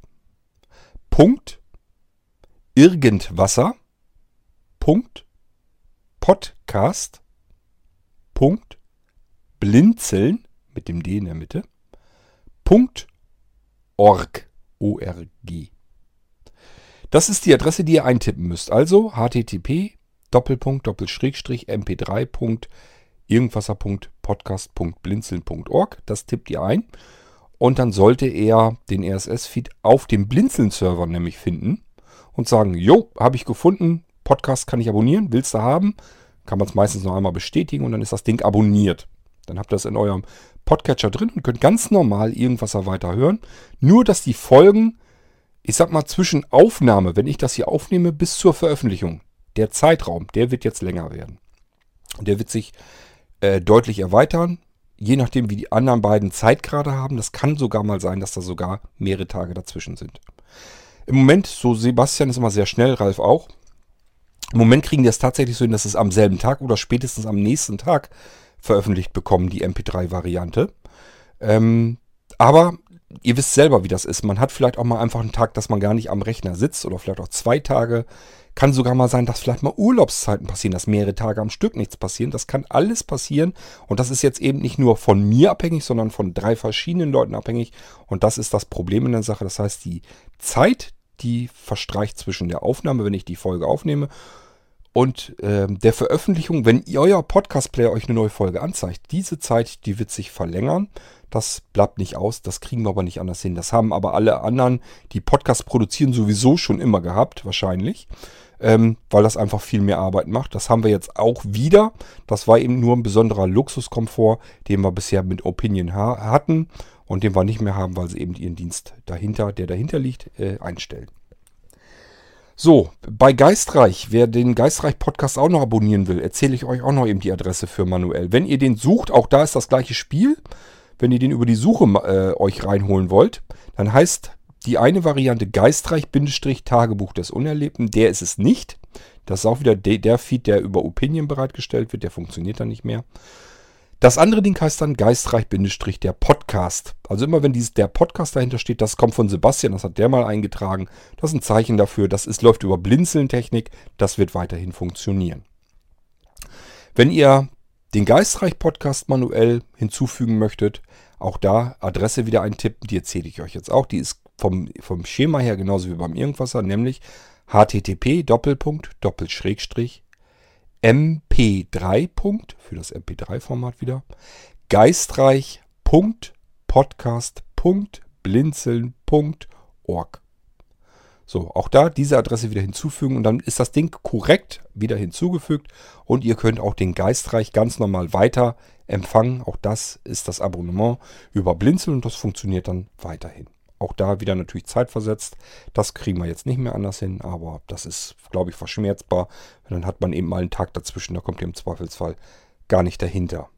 Punkt Irgendwasser. Punkt. Podcast. Punkt. Blinzeln mit dem D in der Mitte. Punkt. Org. O-R-G. Das ist die Adresse, die ihr eintippen müsst. Also http Doppelpunkt Doppelschrägstrich mp3. irgendwasser.podcast.blinzeln.org. Das tippt ihr ein. Und dann sollte er den RSS-Feed auf dem Blinzeln-Server nämlich finden und sagen, jo, habe ich gefunden, Podcast kann ich abonnieren, willst du haben? Kann man es meistens noch einmal bestätigen und dann ist das Ding abonniert. Dann habt ihr es in eurem Podcatcher drin und könnt ganz normal irgendwas weiter hören. Nur, dass die Folgen, ich sag mal, zwischen Aufnahme, wenn ich das hier aufnehme, bis zur Veröffentlichung, der Zeitraum, der wird jetzt länger werden. Und der wird sich äh, deutlich erweitern, je nachdem, wie die anderen beiden Zeit gerade haben. Das kann sogar mal sein, dass da sogar mehrere Tage dazwischen sind. Im Moment, so Sebastian ist immer sehr schnell, Ralf auch. Im Moment kriegen die es tatsächlich so hin, dass es am selben Tag oder spätestens am nächsten Tag veröffentlicht bekommen, die MP3-Variante. Ähm, aber ihr wisst selber, wie das ist. Man hat vielleicht auch mal einfach einen Tag, dass man gar nicht am Rechner sitzt oder vielleicht auch zwei Tage. Kann sogar mal sein, dass vielleicht mal Urlaubszeiten passieren, dass mehrere Tage am Stück nichts passieren. Das kann alles passieren. Und das ist jetzt eben nicht nur von mir abhängig, sondern von drei verschiedenen Leuten abhängig. Und das ist das Problem in der Sache. Das heißt, die Zeit, die verstreicht zwischen der Aufnahme, wenn ich die Folge aufnehme, und äh, der Veröffentlichung, wenn euer Podcast-Player euch eine neue Folge anzeigt. Diese Zeit, die wird sich verlängern. Das bleibt nicht aus, das kriegen wir aber nicht anders hin. Das haben aber alle anderen, die Podcast produzieren, sowieso schon immer gehabt, wahrscheinlich. Ähm, weil das einfach viel mehr Arbeit macht. Das haben wir jetzt auch wieder. Das war eben nur ein besonderer Luxuskomfort, den wir bisher mit Opinion hatten und den wir nicht mehr haben, weil sie eben ihren Dienst dahinter, der dahinter liegt, äh, einstellen. So, bei Geistreich, wer den Geistreich-Podcast auch noch abonnieren will, erzähle ich euch auch noch eben die Adresse für manuell. Wenn ihr den sucht, auch da ist das gleiche Spiel. Wenn ihr den über die Suche äh, euch reinholen wollt, dann heißt die eine Variante Geistreich-Tagebuch des Unerlebten. Der ist es nicht. Das ist auch wieder der, Feed, der über Opinion bereitgestellt wird. Der funktioniert dann nicht mehr. Das andere Ding heißt dann Geistreich-der Podcast. Also immer wenn dieses der Podcast dahinter steht, das kommt von Sebastian, das hat der mal eingetragen. Das ist ein Zeichen dafür, das ist, läuft über Blinzeln-Technik, das wird weiterhin funktionieren. Wenn ihr den Geistreich-Podcast manuell hinzufügen möchtet, auch da Adresse wieder eintippen, die erzähle ich euch jetzt auch. Die ist vom, vom Schema her genauso wie beim Irgendwasser, nämlich http Doppelpunkt Doppelschrägstrich mp3. für das mp3-Format wieder, geistreich.podcast.blinzeln.org. So, auch da diese Adresse wieder hinzufügen und dann ist das Ding korrekt wieder hinzugefügt und ihr könnt auch den Geistreich ganz normal weiter empfangen. Auch das ist das Abonnement über Blinzeln und das funktioniert dann weiterhin. Auch da wieder natürlich zeitversetzt. Das kriegen wir jetzt nicht mehr anders hin, aber das ist, glaube ich, verschmerzbar. Dann hat man eben mal einen Tag dazwischen, da kommt ihr im Zweifelsfall gar nicht dahinter.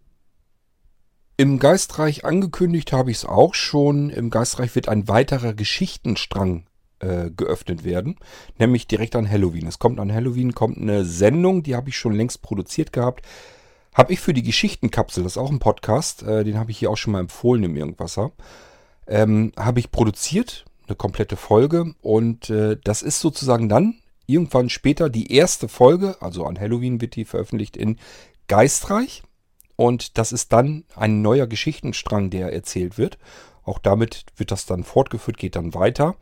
Im Geistreich angekündigt habe ich es auch schon. Im Geistreich wird ein weiterer Geschichtenstrang äh, geöffnet werden, nämlich direkt an Halloween. Es kommt an Halloween, kommt eine Sendung, die habe ich schon längst produziert gehabt. Habe ich für die Geschichtenkapsel, das ist auch ein Podcast, äh, den habe ich hier auch schon mal empfohlen im Irgendwasser ähm, habe ich produziert, eine komplette Folge. Und äh, das ist sozusagen dann irgendwann später die erste Folge, also an Halloween wird die veröffentlicht in Geistreich. Und das ist dann ein neuer Geschichtenstrang, der erzählt wird. Auch damit wird das dann fortgeführt, geht dann weiter.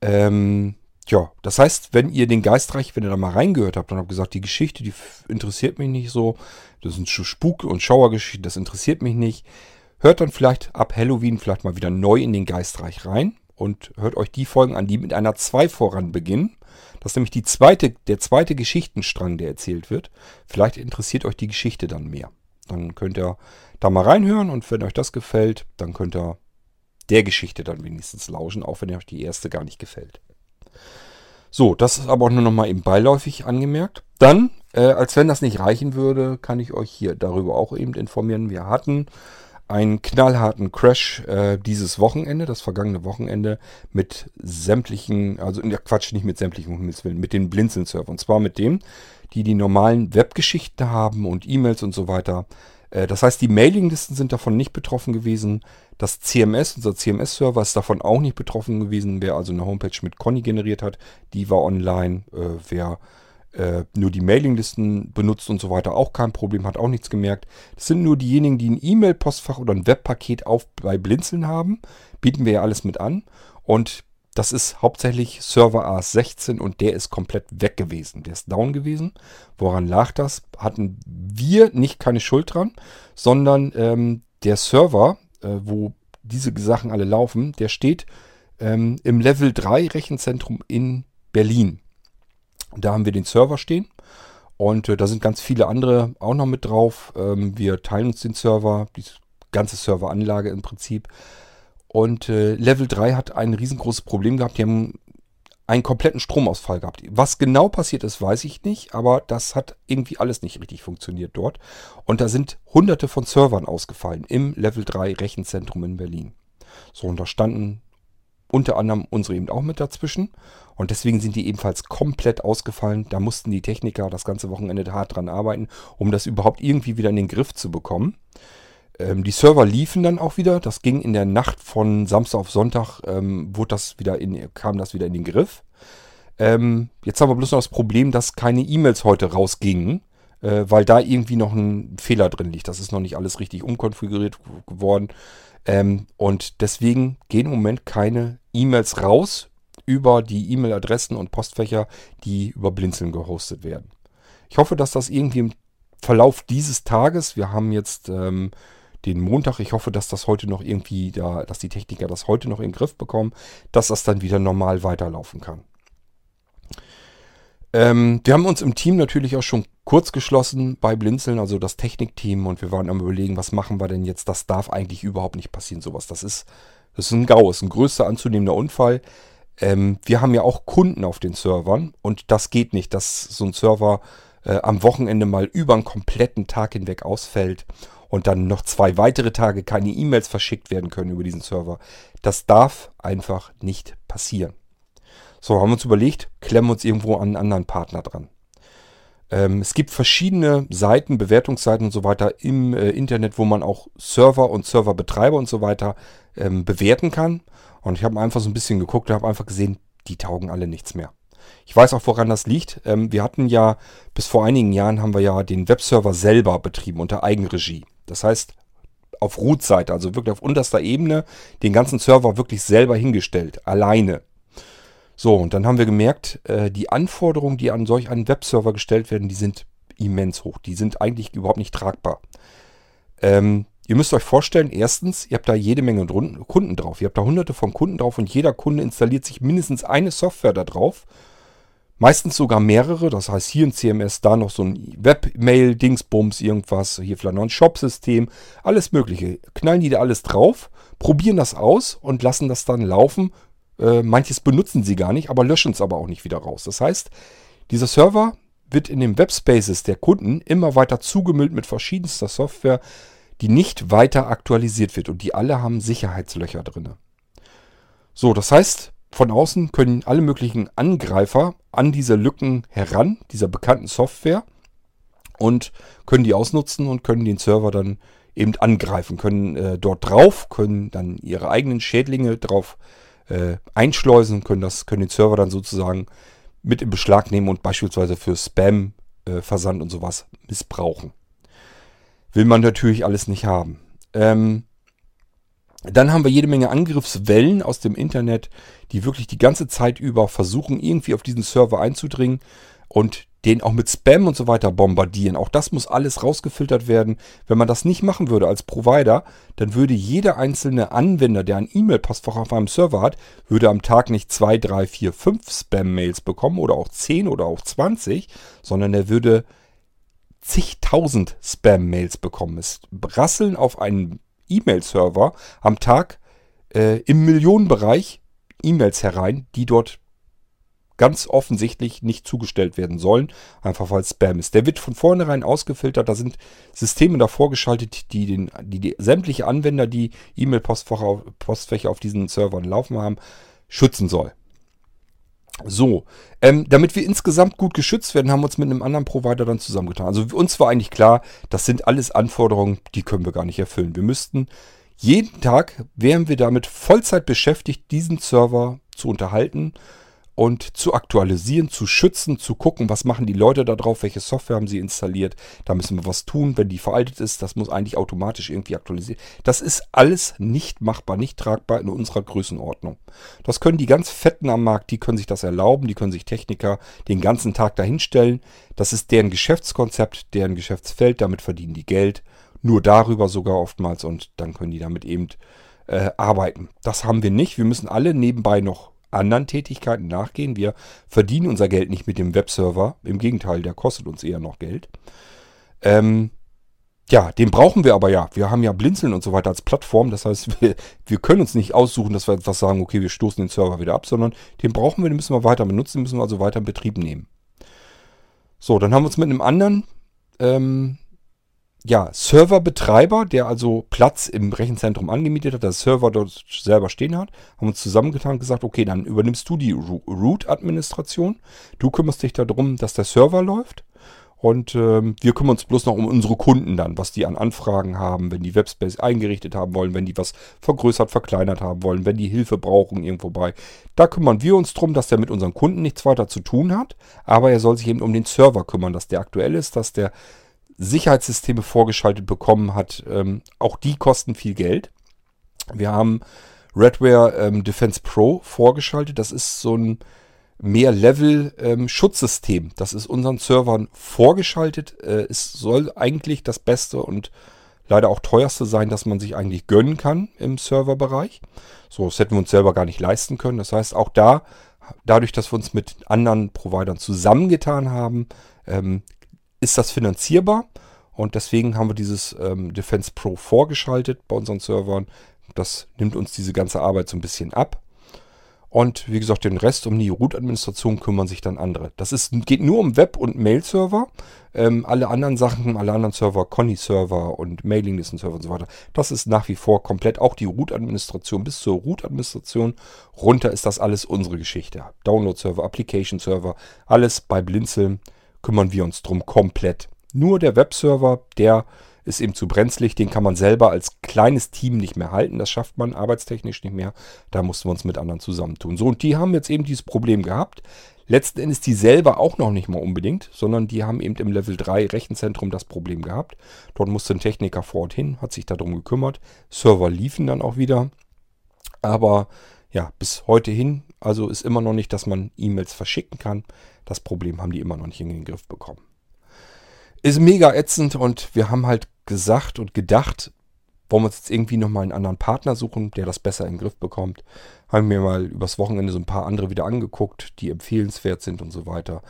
Ähm, Tja, das heißt, wenn ihr den Geistreich, wenn ihr da mal reingehört habt und habt gesagt, die Geschichte, die interessiert mich nicht so, das sind Spuk- und Schauergeschichten, das interessiert mich nicht, hört dann vielleicht ab Halloween vielleicht mal wieder neu in den Geistreich rein und hört euch die Folgen an, die mit einer 2 voran beginnen. Das ist nämlich die zweite, der zweite Geschichtenstrang, der erzählt wird. Vielleicht interessiert euch die Geschichte dann mehr. Dann könnt ihr da mal reinhören und wenn euch das gefällt, dann könnt ihr der Geschichte dann wenigstens lauschen, auch wenn euch die erste gar nicht gefällt. So, das ist aber auch nur noch mal eben beiläufig angemerkt. Dann, äh, als wenn das nicht reichen würde, kann ich euch hier darüber auch eben informieren. Wir hatten einen knallharten Crash äh, dieses Wochenende, das vergangene Wochenende, mit sämtlichen, also der Quatsch, nicht mit sämtlichen, mit den Blinzeln-Servern. Und zwar mit dem, die die normalen Webgeschichten haben und E-Mails und so weiter. Äh, das heißt, die Mailinglisten sind davon nicht betroffen gewesen. Das CMS, unser CMS-Server, ist davon auch nicht betroffen gewesen. Wer also eine Homepage mit Conny generiert hat, die war online. Äh, wer äh, nur die Mailinglisten benutzt und so weiter, auch kein Problem, hat auch nichts gemerkt. Das sind nur diejenigen, die ein E-Mail-Postfach oder ein Webpaket auf bei Blinzeln haben. Bieten wir ja alles mit an. Und das ist hauptsächlich Server AS16 und der ist komplett weg gewesen. Der ist down gewesen. Woran lag das? Hatten wir nicht keine Schuld dran, sondern ähm, der Server, äh, wo diese Sachen alle laufen, der steht ähm, im Level 3 Rechenzentrum in Berlin. Da haben wir den Server stehen. Und äh, da sind ganz viele andere auch noch mit drauf. Ähm, wir teilen uns den Server, die ganze Serveranlage im Prinzip. Und äh, Level 3 hat ein riesengroßes Problem gehabt. Die haben einen kompletten Stromausfall gehabt. Was genau passiert ist, weiß ich nicht, aber das hat irgendwie alles nicht richtig funktioniert dort. Und da sind hunderte von Servern ausgefallen im Level 3 Rechenzentrum in Berlin. So, und da standen unter anderem unsere eben auch mit dazwischen. Und deswegen sind die ebenfalls komplett ausgefallen. Da mussten die Techniker das ganze Wochenende hart dran arbeiten, um das überhaupt irgendwie wieder in den Griff zu bekommen. Ähm, die Server liefen dann auch wieder. Das ging in der Nacht von Samstag auf Sonntag, ähm, wurde das wieder in, kam das wieder in den Griff. Ähm, jetzt haben wir bloß noch das Problem, dass keine E-Mails heute rausgingen, äh, weil da irgendwie noch ein Fehler drin liegt. Das ist noch nicht alles richtig umkonfiguriert geworden. Ähm, und deswegen gehen im Moment keine E-Mails raus über die E-Mail-Adressen und Postfächer, die über Blinzeln gehostet werden. Ich hoffe, dass das irgendwie im Verlauf dieses Tages, wir haben jetzt ähm, den Montag. Ich hoffe, dass das heute noch irgendwie, da, dass die Techniker das heute noch in den Griff bekommen, dass das dann wieder normal weiterlaufen kann. Ähm, wir haben uns im Team natürlich auch schon kurz geschlossen bei Blinzeln, also das Technikteam, und wir waren am überlegen, was machen wir denn jetzt? Das darf eigentlich überhaupt nicht passieren, sowas. Das ist, das ist ein GAU, ist ein größter anzunehmender Unfall. Ähm, wir haben ja auch Kunden auf den Servern und das geht nicht, dass so ein Server äh, am Wochenende mal über einen kompletten Tag hinweg ausfällt und dann noch zwei weitere Tage keine E-Mails verschickt werden können über diesen Server. Das darf einfach nicht passieren. So, haben wir uns überlegt, klemmen uns irgendwo an einen anderen Partner dran. Ähm, es gibt verschiedene Seiten, Bewertungsseiten und so weiter im äh, Internet, wo man auch Server und Serverbetreiber und so weiter ähm, bewerten kann. Und ich habe einfach so ein bisschen geguckt und habe einfach gesehen, die taugen alle nichts mehr. Ich weiß auch, woran das liegt. Ähm, wir hatten ja, bis vor einigen Jahren haben wir ja den Webserver selber betrieben unter Eigenregie. Das heißt, auf Root-Seite, also wirklich auf unterster Ebene, den ganzen Server wirklich selber hingestellt, alleine. So, und dann haben wir gemerkt, äh, die Anforderungen, die an solch einen Webserver gestellt werden, die sind immens hoch. Die sind eigentlich überhaupt nicht tragbar. Ähm, ihr müsst euch vorstellen, erstens, ihr habt da jede Menge Kunden drauf. Ihr habt da hunderte von Kunden drauf und jeder Kunde installiert sich mindestens eine Software da drauf Meistens sogar mehrere, das heißt hier ein CMS, da noch so ein Webmail-Dingsbums, irgendwas, hier vielleicht noch ein Shop-System, alles mögliche. Knallen die da alles drauf, probieren das aus und lassen das dann laufen. Äh, manches benutzen sie gar nicht, aber löschen es aber auch nicht wieder raus. Das heißt, dieser Server wird in den Webspaces der Kunden immer weiter zugemüllt mit verschiedenster Software, die nicht weiter aktualisiert wird und die alle haben Sicherheitslöcher drin. So, das heißt, von außen können alle möglichen Angreifer an diese Lücken heran, dieser bekannten Software, und können die ausnutzen und können den Server dann eben angreifen, können äh, dort drauf, können dann ihre eigenen Schädlinge drauf äh, einschleusen, können, das, können den Server dann sozusagen mit in Beschlag nehmen und beispielsweise für Spam, äh, Versand und sowas missbrauchen. Will man natürlich alles nicht haben. Ähm, Dann haben wir jede Menge Angriffswellen aus dem Internet, die wirklich die ganze Zeit über versuchen, irgendwie auf diesen Server einzudringen und den auch mit Spam und so weiter bombardieren. Auch das muss alles rausgefiltert werden. Wenn man das nicht machen würde als Provider, dann würde jeder einzelne Anwender, der ein E-Mail-Postfach auf einem Server hat, würde am Tag nicht 2, 3, 4, 5 Spam-Mails bekommen oder auch 10 oder auch 20, sondern er würde zigtausend Spam-Mails bekommen. Es rasseln auf einen E-Mail-Server am Tag äh, im Millionenbereich E-Mails herein, die dort ganz offensichtlich nicht zugestellt werden sollen, einfach weil es Spam ist. Der wird von vornherein ausgefiltert, da sind Systeme davor geschaltet, die, den, die, die sämtliche Anwender, die E-Mail-Postfächer auf diesen Servern laufen haben, schützen soll. So, ähm, damit wir insgesamt gut geschützt werden, haben wir uns mit einem anderen Provider dann zusammengetan. Also uns war eigentlich klar, das sind alles Anforderungen, die können wir gar nicht erfüllen. Wir müssten jeden Tag, wären wir damit Vollzeit beschäftigt, diesen Server zu unterhalten und zu aktualisieren, zu schützen, zu gucken, was machen die Leute da drauf, welche Software haben sie installiert. Da müssen wir was tun. Wenn die veraltet ist, das muss eigentlich automatisch irgendwie aktualisiert. Das ist alles nicht machbar, nicht tragbar in unserer Größenordnung. Das können die ganz Fetten am Markt, die können sich das erlauben, die können sich Techniker den ganzen Tag dahinstellen. Das ist deren Geschäftskonzept, deren Geschäftsfeld, damit verdienen die Geld. Nur darüber sogar oftmals und dann können die damit eben äh, arbeiten. Das haben wir nicht. Wir müssen alle nebenbei noch anderen Tätigkeiten nachgehen. Wir verdienen unser Geld nicht mit dem Webserver. Im Gegenteil, der kostet uns eher noch Geld. Ähm, ja, den brauchen wir aber ja. Wir haben ja Blinzeln und so weiter als Plattform. Das heißt, wir, wir können uns nicht aussuchen, dass wir etwas sagen, okay, wir stoßen den Server wieder ab, sondern den brauchen wir, den müssen wir weiter benutzen, den müssen wir also weiter in Betrieb nehmen. So, dann haben wir uns mit einem anderen ähm, ja, Serverbetreiber, der also Platz im Rechenzentrum angemietet hat, der Server dort selber stehen hat, haben uns zusammengetan und gesagt, okay, dann übernimmst du die Root-Administration. Du kümmerst dich darum, dass der Server läuft. Und ähm, wir kümmern uns bloß noch um unsere Kunden dann, was die an Anfragen haben, wenn die Webspace eingerichtet haben wollen, wenn die was vergrößert, verkleinert haben wollen, wenn die Hilfe brauchen irgendwo bei. Da kümmern wir uns drum, dass der mit unseren Kunden nichts weiter zu tun hat. Aber er soll sich eben um den Server kümmern, dass der aktuell ist, dass der Sicherheitssysteme vorgeschaltet bekommen hat. Ähm, auch die kosten viel Geld. Wir haben Redware ähm, Defense Pro vorgeschaltet. Das ist so ein Mehr-Level-Schutzsystem. Ähm, das ist unseren Servern vorgeschaltet. Äh, es soll eigentlich das Beste und leider auch teuerste sein, dass man sich eigentlich gönnen kann im Serverbereich. So, das hätten wir uns selber gar nicht leisten können. Das heißt, auch da, dadurch, dass wir uns mit anderen Providern zusammengetan haben, ähm, ist das finanzierbar. Und deswegen haben wir dieses ähm, Defense Pro vorgeschaltet bei unseren Servern. Das nimmt uns diese ganze Arbeit so ein bisschen ab. Und wie gesagt, den Rest um die Root-Administration kümmern sich dann andere. Das ist, geht nur um Web- und Mail-Server. Ähm, alle anderen Sachen, alle anderen Server, Conny-Server und Mailinglisten-Server und so weiter, das ist nach wie vor komplett auch die Root-Administration bis zur Root-Administration. Runter ist das alles unsere Geschichte. Download-Server, Application-Server, alles bei Blinzeln kümmern wir uns drum komplett. Nur der Webserver, der ist eben zu brenzlig, den kann man selber als kleines Team nicht mehr halten. Das schafft man arbeitstechnisch nicht mehr. Da mussten wir uns mit anderen zusammentun. So, und die haben jetzt eben dieses Problem gehabt. Letzten Endes die selber auch noch nicht mal unbedingt, sondern die haben eben im Level 3 Rechenzentrum das Problem gehabt. Dort musste ein Techniker vor Ort hin, hat sich darum gekümmert. Server liefen dann auch wieder. Aber ja, bis heute hin, also ist immer noch nicht, dass man E-Mails verschicken kann. Das Problem haben die immer noch nicht in den Griff bekommen. Ist mega ätzend und wir haben halt gesagt und gedacht, wollen wir uns jetzt irgendwie nochmal einen anderen Partner suchen, der das besser in den Griff bekommt. Haben mir mal übers Wochenende so ein paar andere wieder angeguckt, die empfehlenswert sind und so weiter.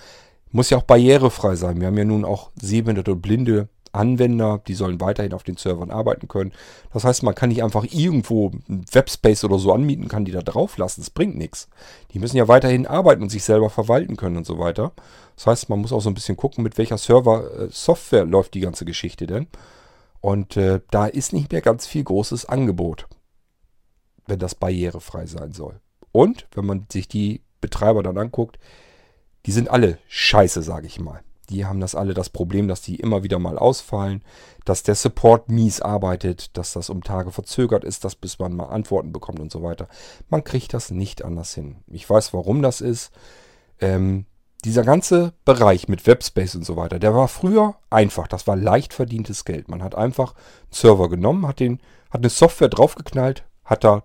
Muss ja auch barrierefrei sein. Wir haben ja nun auch Sehbehinderte und Blinde Anwender, die sollen weiterhin auf den Servern arbeiten können. Das heißt, man kann nicht einfach irgendwo einen Webspace oder so anmieten, kann die da drauf lassen. Das bringt nichts. Die müssen ja weiterhin arbeiten und sich selber verwalten können und so weiter. Das heißt, man muss auch so ein bisschen gucken, mit welcher Server-Software äh, läuft die ganze Geschichte denn. Und äh, da ist nicht mehr ganz viel großes Angebot, wenn das barrierefrei sein soll. Und wenn man sich die Betreiber dann anguckt, die sind alle scheiße, sage ich mal. Die haben das alle das Problem, dass die immer wieder mal ausfallen, dass der Support mies arbeitet, dass das um Tage verzögert ist, dass bis man mal Antworten bekommt und so weiter. Man kriegt das nicht anders hin. Ich weiß, warum das ist. Ähm, dieser ganze Bereich mit Webspace und so weiter, der war früher einfach. Das war leicht verdientes Geld. Man hat einfach einen Server genommen, hat, den, hat eine Software draufgeknallt, hat da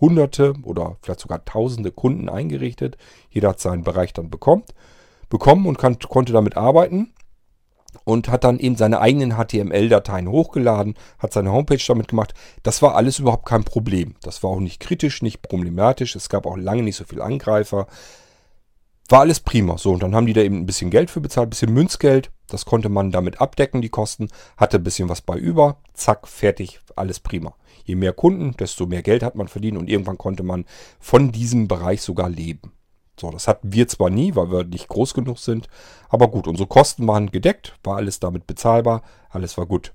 hunderte oder vielleicht sogar tausende Kunden eingerichtet. Jeder hat seinen Bereich dann bekommen, bekommen und kann, konnte damit arbeiten und hat dann eben seine eigenen HTML-Dateien hochgeladen, hat seine Homepage damit gemacht. Das war alles überhaupt kein Problem. Das war auch nicht kritisch, nicht problematisch. Es gab auch lange nicht so viele Angreifer. War alles prima. So, und dann haben die da eben ein bisschen Geld für bezahlt, ein bisschen Münzgeld. Das konnte man damit abdecken, die Kosten. Hatte ein bisschen was bei über. Zack, fertig, alles prima. Je mehr Kunden, desto mehr Geld hat man verdient und irgendwann konnte man von diesem Bereich sogar leben. So, das hatten wir zwar nie, weil wir nicht groß genug sind, aber gut, unsere Kosten waren gedeckt, war alles damit bezahlbar, alles war gut.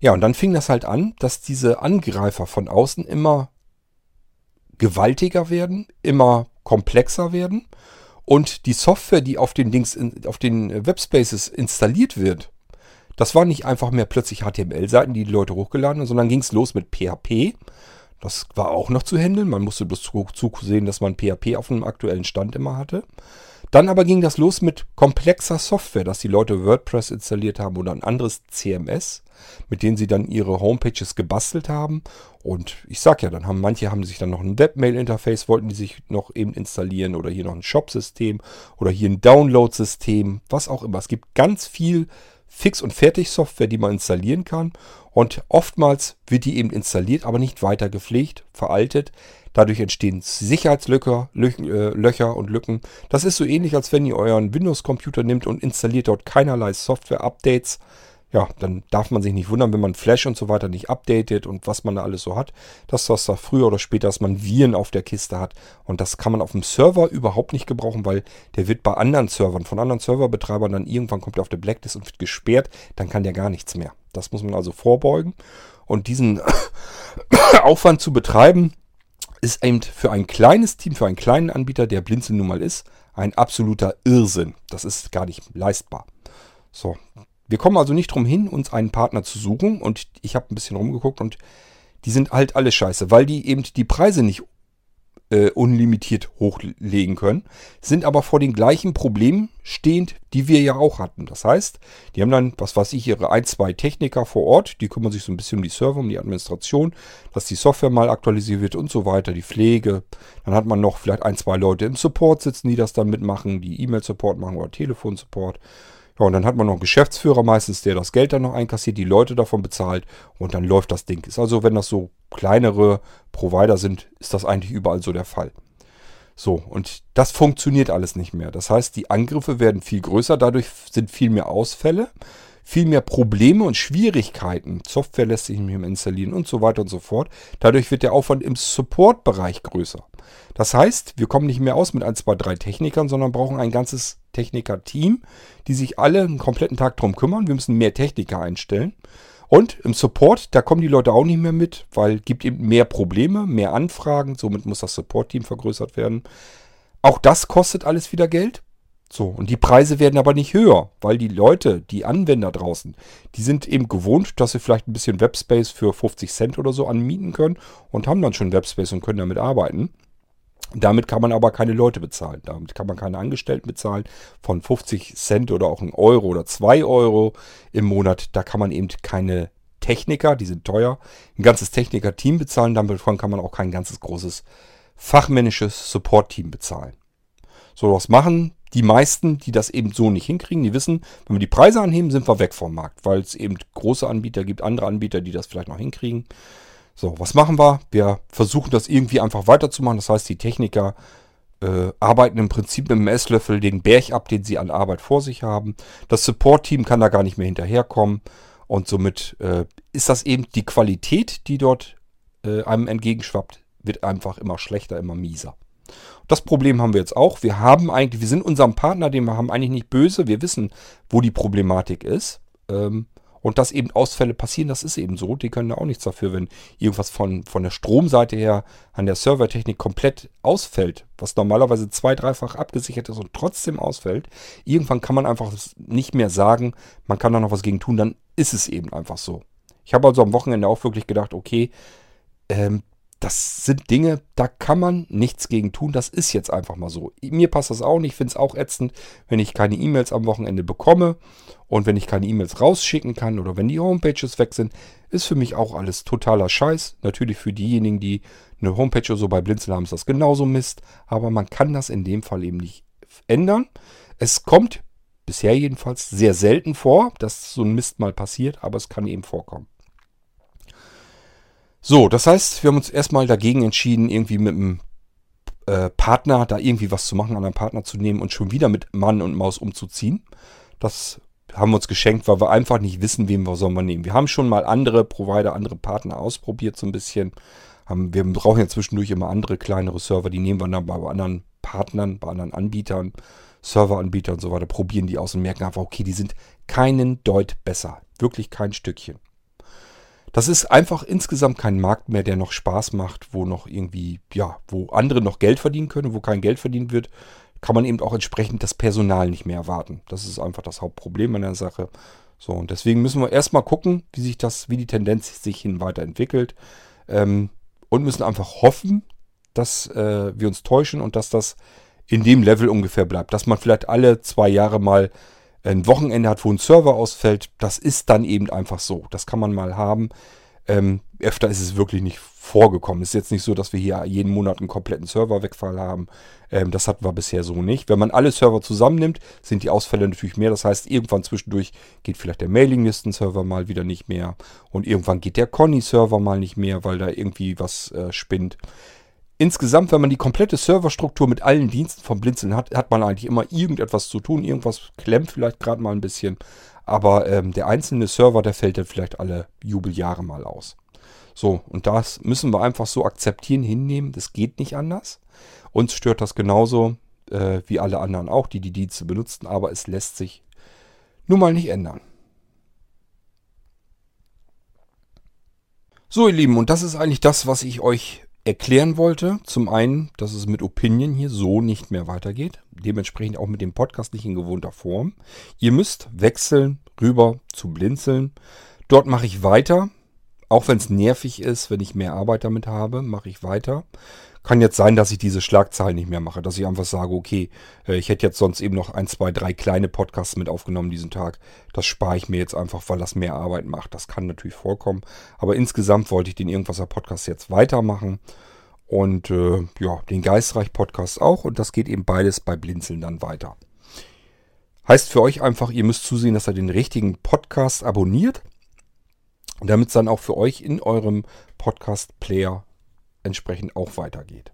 Ja, und dann fing das halt an, dass diese Angreifer von außen immer gewaltiger werden, immer komplexer werden und die Software, die auf den Dings, auf den Webspaces installiert wird, das waren nicht einfach mehr plötzlich HTML-Seiten, die die Leute hochgeladen haben, sondern ging es los mit PHP. Das war auch noch zu handeln. Man musste bloß zusehen, dass man PHP auf einem aktuellen Stand immer hatte. Dann aber ging das los mit komplexer Software, dass die Leute WordPress installiert haben oder ein anderes CMS, mit denen sie dann ihre Homepages gebastelt haben. Und ich sag ja, dann haben manche haben sich dann noch ein Webmail-Interface, wollten die sich noch eben installieren oder hier noch ein Shop-System oder hier ein Download-System, was auch immer. Es gibt ganz viel Fix- und Fertig-Software, die man installieren kann. Und oftmals wird die eben installiert, aber nicht weiter gepflegt, veraltet. Dadurch entstehen Sicherheitslöcher Löcher, äh, Löcher und Lücken. Das ist so ähnlich, als wenn ihr euren Windows-Computer nimmt und installiert dort keinerlei Software-Updates ja, dann darf man sich nicht wundern, wenn man Flash und so weiter nicht updatet und was man da alles so hat, dass das da früher oder später, dass man Viren auf der Kiste hat. Und das kann man auf dem Server überhaupt nicht gebrauchen, weil der wird bei anderen Servern, von anderen Serverbetreibern dann irgendwann kommt er auf der Blacklist und wird gesperrt, dann kann der gar nichts mehr. Das muss man also vorbeugen. Und diesen Aufwand zu betreiben, ist eben für ein kleines Team, für einen kleinen Anbieter, der Blinzeln nun mal ist, ein absoluter Irrsinn. Das ist gar nicht leistbar. So, wir kommen also nicht drum hin, uns einen Partner zu suchen. Und ich habe ein bisschen rumgeguckt und die sind halt alle scheiße, weil die eben die Preise nicht äh, unlimitiert hochlegen können, sind aber vor den gleichen Problemen stehend, die wir ja auch hatten. Das heißt, die haben dann, was weiß ich, ihre ein, zwei Techniker vor Ort, die kümmern sich so ein bisschen um die Server, um die Administration, dass die Software mal aktualisiert wird und so weiter, die Pflege. Dann hat man noch vielleicht ein, zwei Leute im Support sitzen, die das dann mitmachen, die E-Mail-Support machen oder Telefon-Support. Ja, und dann hat man noch einen Geschäftsführer meistens, der das Geld dann noch einkassiert, die Leute davon bezahlt und dann läuft das Ding. Ist also, wenn das so kleinere Provider sind, ist das eigentlich überall so der Fall. So, und das funktioniert alles nicht mehr. Das heißt, die Angriffe werden viel größer, dadurch sind viel mehr Ausfälle, viel mehr Probleme und Schwierigkeiten. Software lässt sich nicht mehr installieren und so weiter und so fort. Dadurch wird der Aufwand im Support-Bereich größer. Das heißt, wir kommen nicht mehr aus mit ein, zwei, drei Technikern, sondern brauchen ein ganzes Techniker-Team, die sich alle einen kompletten Tag drum kümmern. Wir müssen mehr Techniker einstellen. Und im Support, da kommen die Leute auch nicht mehr mit, weil gibt eben mehr Probleme, mehr Anfragen. Somit muss das Support-Team vergrößert werden. Auch das kostet alles wieder Geld. So, und die Preise werden aber nicht höher, weil die Leute, die Anwender draußen, die sind eben gewohnt, dass sie vielleicht ein bisschen Webspace für 50 Cent oder so anmieten können und haben dann schon Webspace und können damit arbeiten. Damit kann man aber keine Leute bezahlen. Damit kann man keine Angestellten bezahlen. Von 50 Cent oder auch ein Euro oder 2 Euro im Monat, da kann man eben keine Techniker, die sind teuer, ein ganzes Techniker-Team bezahlen. Davon kann man auch kein ganzes großes fachmännisches Support-Team bezahlen. So, was machen die meisten, die das eben so nicht hinkriegen, die wissen, wenn wir die Preise anheben, sind wir weg vom Markt, weil es eben große Anbieter gibt, andere Anbieter, die das vielleicht noch hinkriegen. So, was machen wir? Wir versuchen das irgendwie einfach weiterzumachen. Das heißt, die Techniker äh, arbeiten im Prinzip mit dem Esslöffel den Berg ab, den sie an Arbeit vor sich haben. Das Support-Team kann da gar nicht mehr hinterherkommen. Und somit äh, ist das eben die Qualität, die dort äh, einem entgegenschwappt, wird einfach immer schlechter, immer mieser. Das Problem haben wir jetzt auch. Wir haben eigentlich, wir sind unserem Partner, den wir haben, eigentlich nicht böse. Wir wissen, wo die Problematik ist. Ähm, und dass eben Ausfälle passieren, das ist eben so. Die können da auch nichts dafür, wenn irgendwas von, von der Stromseite her an der Servertechnik komplett ausfällt, was normalerweise zwei-, dreifach abgesichert ist und trotzdem ausfällt. Irgendwann kann man einfach nicht mehr sagen, man kann da noch was gegen tun, dann ist es eben einfach so. Ich habe also am Wochenende auch wirklich gedacht, okay, ähm, das sind Dinge, da kann man nichts gegen tun. Das ist jetzt einfach mal so. Mir passt das auch nicht. Ich finde es auch ätzend, wenn ich keine E-Mails am Wochenende bekomme und wenn ich keine E-Mails rausschicken kann oder wenn die Homepages weg sind, ist für mich auch alles totaler Scheiß. Natürlich für diejenigen, die eine Homepage oder so bei Blinzeln haben, ist das genauso Mist. Aber man kann das in dem Fall eben nicht ändern. Es kommt bisher jedenfalls sehr selten vor, dass so ein Mist mal passiert, aber es kann eben vorkommen. So, das heißt, wir haben uns erstmal dagegen entschieden, irgendwie mit einem äh, Partner da irgendwie was zu machen, einen Partner zu nehmen und schon wieder mit Mann und Maus umzuziehen. Das haben wir uns geschenkt, weil wir einfach nicht wissen, wen wir sollen wir nehmen. Wir haben schon mal andere Provider, andere Partner ausprobiert so ein bisschen. Haben, wir brauchen ja zwischendurch immer andere kleinere Server, die nehmen wir dann bei anderen Partnern, bei anderen Anbietern, Serveranbietern und so weiter, probieren die aus und merken einfach, okay, die sind keinen Deut besser. Wirklich kein Stückchen. Das ist einfach insgesamt kein Markt mehr, der noch Spaß macht, wo noch irgendwie, ja, wo andere noch Geld verdienen können, wo kein Geld verdient wird, kann man eben auch entsprechend das Personal nicht mehr erwarten. Das ist einfach das Hauptproblem an der Sache. So, und deswegen müssen wir erstmal gucken, wie sich das, wie die Tendenz sich hin weiterentwickelt. Ähm, und müssen einfach hoffen, dass äh, wir uns täuschen und dass das in dem Level ungefähr bleibt. Dass man vielleicht alle zwei Jahre mal ein Wochenende hat, wo ein Server ausfällt, das ist dann eben einfach so. Das kann man mal haben. Ähm, öfter ist es wirklich nicht vorgekommen. Es ist jetzt nicht so, dass wir hier jeden Monat einen kompletten Serverwegfall haben. Ähm, das hatten wir bisher so nicht. Wenn man alle Server zusammennimmt, sind die Ausfälle natürlich mehr. Das heißt, irgendwann zwischendurch geht vielleicht der Mailinglisten-Server mal wieder nicht mehr. Und irgendwann geht der Conny-Server mal nicht mehr, weil da irgendwie was äh, spinnt. Insgesamt, wenn man die komplette Serverstruktur mit allen Diensten vom Blinzeln hat, hat man eigentlich immer irgendetwas zu tun. Irgendwas klemmt vielleicht gerade mal ein bisschen. Aber ähm, der einzelne Server, der fällt dann vielleicht alle Jubeljahre mal aus. So, und das müssen wir einfach so akzeptieren, hinnehmen. Das geht nicht anders. Uns stört das genauso äh, wie alle anderen auch, die die Dienste benutzen. Aber es lässt sich nun mal nicht ändern. So, ihr Lieben, und das ist eigentlich das, was ich euch erklären wollte. Zum einen, dass es mit Opinion hier so nicht mehr weitergeht. Dementsprechend auch mit dem Podcast nicht in gewohnter Form. Ihr müsst wechseln rüber zu Blinzeln. Dort mache ich weiter. Auch wenn es nervig ist, wenn ich mehr Arbeit damit habe, mache ich weiter. Kann jetzt sein, dass ich diese Schlagzeilen nicht mehr mache, dass ich einfach sage, okay, äh, ich hätte jetzt sonst eben noch ein, zwei, drei kleine Podcasts mit aufgenommen diesen Tag. Das spare ich mir jetzt einfach, weil das mehr Arbeit macht. Das kann natürlich vorkommen. Aber insgesamt wollte ich den Irgendwaser Podcast jetzt weitermachen. Und äh, ja, den Geistreich Podcast auch. Und das geht eben beides bei Blinzeln dann weiter. Heißt für euch einfach, ihr müsst zusehen, dass ihr den richtigen Podcast abonniert. Damit es dann auch für euch in eurem Podcast-Player entsprechend auch weitergeht.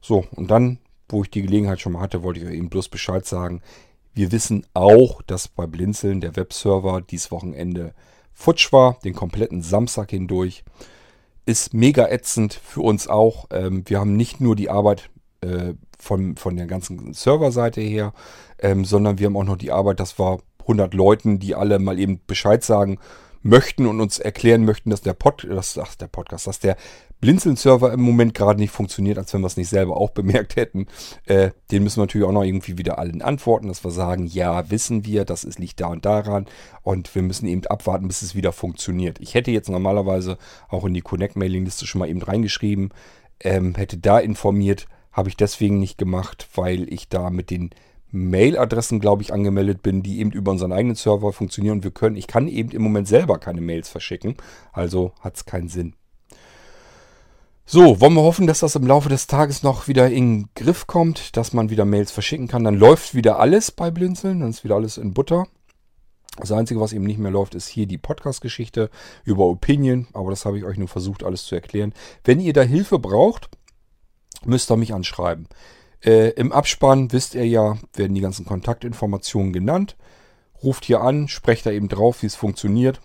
So, und dann, wo ich die Gelegenheit schon mal hatte, wollte ich euch eben bloß Bescheid sagen. Wir wissen auch, dass bei Blinzeln der Webserver dieses Wochenende futsch war, den kompletten Samstag hindurch. Ist mega ätzend für uns auch. Ähm, wir haben nicht nur die Arbeit äh, von, von der ganzen Serverseite her, ähm, sondern wir haben auch noch die Arbeit, dass wir 100 Leuten, die alle mal eben Bescheid sagen möchten und uns erklären möchten, dass der, Pod, dass, ach, der Podcast, dass der Blinzeln-Server im Moment gerade nicht funktioniert, als wenn wir es nicht selber auch bemerkt hätten. Äh, den müssen wir natürlich auch noch irgendwie wieder allen antworten, dass wir sagen, ja, wissen wir, das ist, liegt da und daran. Und wir müssen eben abwarten, bis es wieder funktioniert. Ich hätte jetzt normalerweise auch in die Connect-Mailing-Liste schon mal eben reingeschrieben, ähm, hätte da informiert, habe ich deswegen nicht gemacht, weil ich da mit den Mailadressen, glaube ich, angemeldet bin, die eben über unseren eigenen Server funktionieren. Und wir können, ich kann eben im Moment selber keine Mails verschicken. Also hat es keinen Sinn. So, wollen wir hoffen, dass das im Laufe des Tages noch wieder in den Griff kommt, dass man wieder Mails verschicken kann. Dann läuft wieder alles bei Blinzeln, dann ist wieder alles in Butter. Das Einzige, was eben nicht mehr läuft, ist hier die Podcast-Geschichte über Opinion. Aber das habe ich euch nur versucht, alles zu erklären. Wenn ihr da Hilfe braucht, müsst ihr mich anschreiben. Äh, Im Abspann, wisst ihr ja, werden die ganzen Kontaktinformationen genannt. Ruft hier an, sprecht da eben drauf, wie es funktioniert.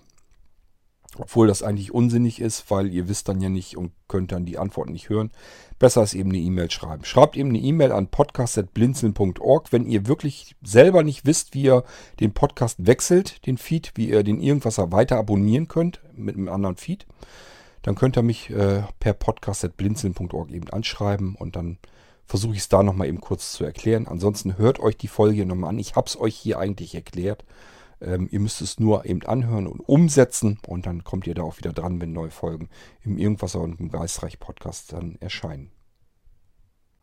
Obwohl das eigentlich unsinnig ist, weil ihr wisst dann ja nicht und könnt dann die Antworten nicht hören. Besser ist eben eine E-Mail schreiben. Schreibt eben eine E-Mail an podcast.blinzeln.org, wenn ihr wirklich selber nicht wisst, wie ihr den Podcast wechselt, den Feed, wie ihr den Irgendwasser weiter abonnieren könnt mit einem anderen Feed. Dann könnt ihr mich äh, per podcast.blinzeln.org eben anschreiben und dann versuche ich es da nochmal eben kurz zu erklären. Ansonsten hört euch die Folge nochmal an. Ich habe es euch hier eigentlich erklärt. Ähm, ihr müsst es nur eben anhören und umsetzen und dann kommt ihr da auch wieder dran, wenn neue Folgen im Irgendwasser und im Geistreich Podcast dann erscheinen.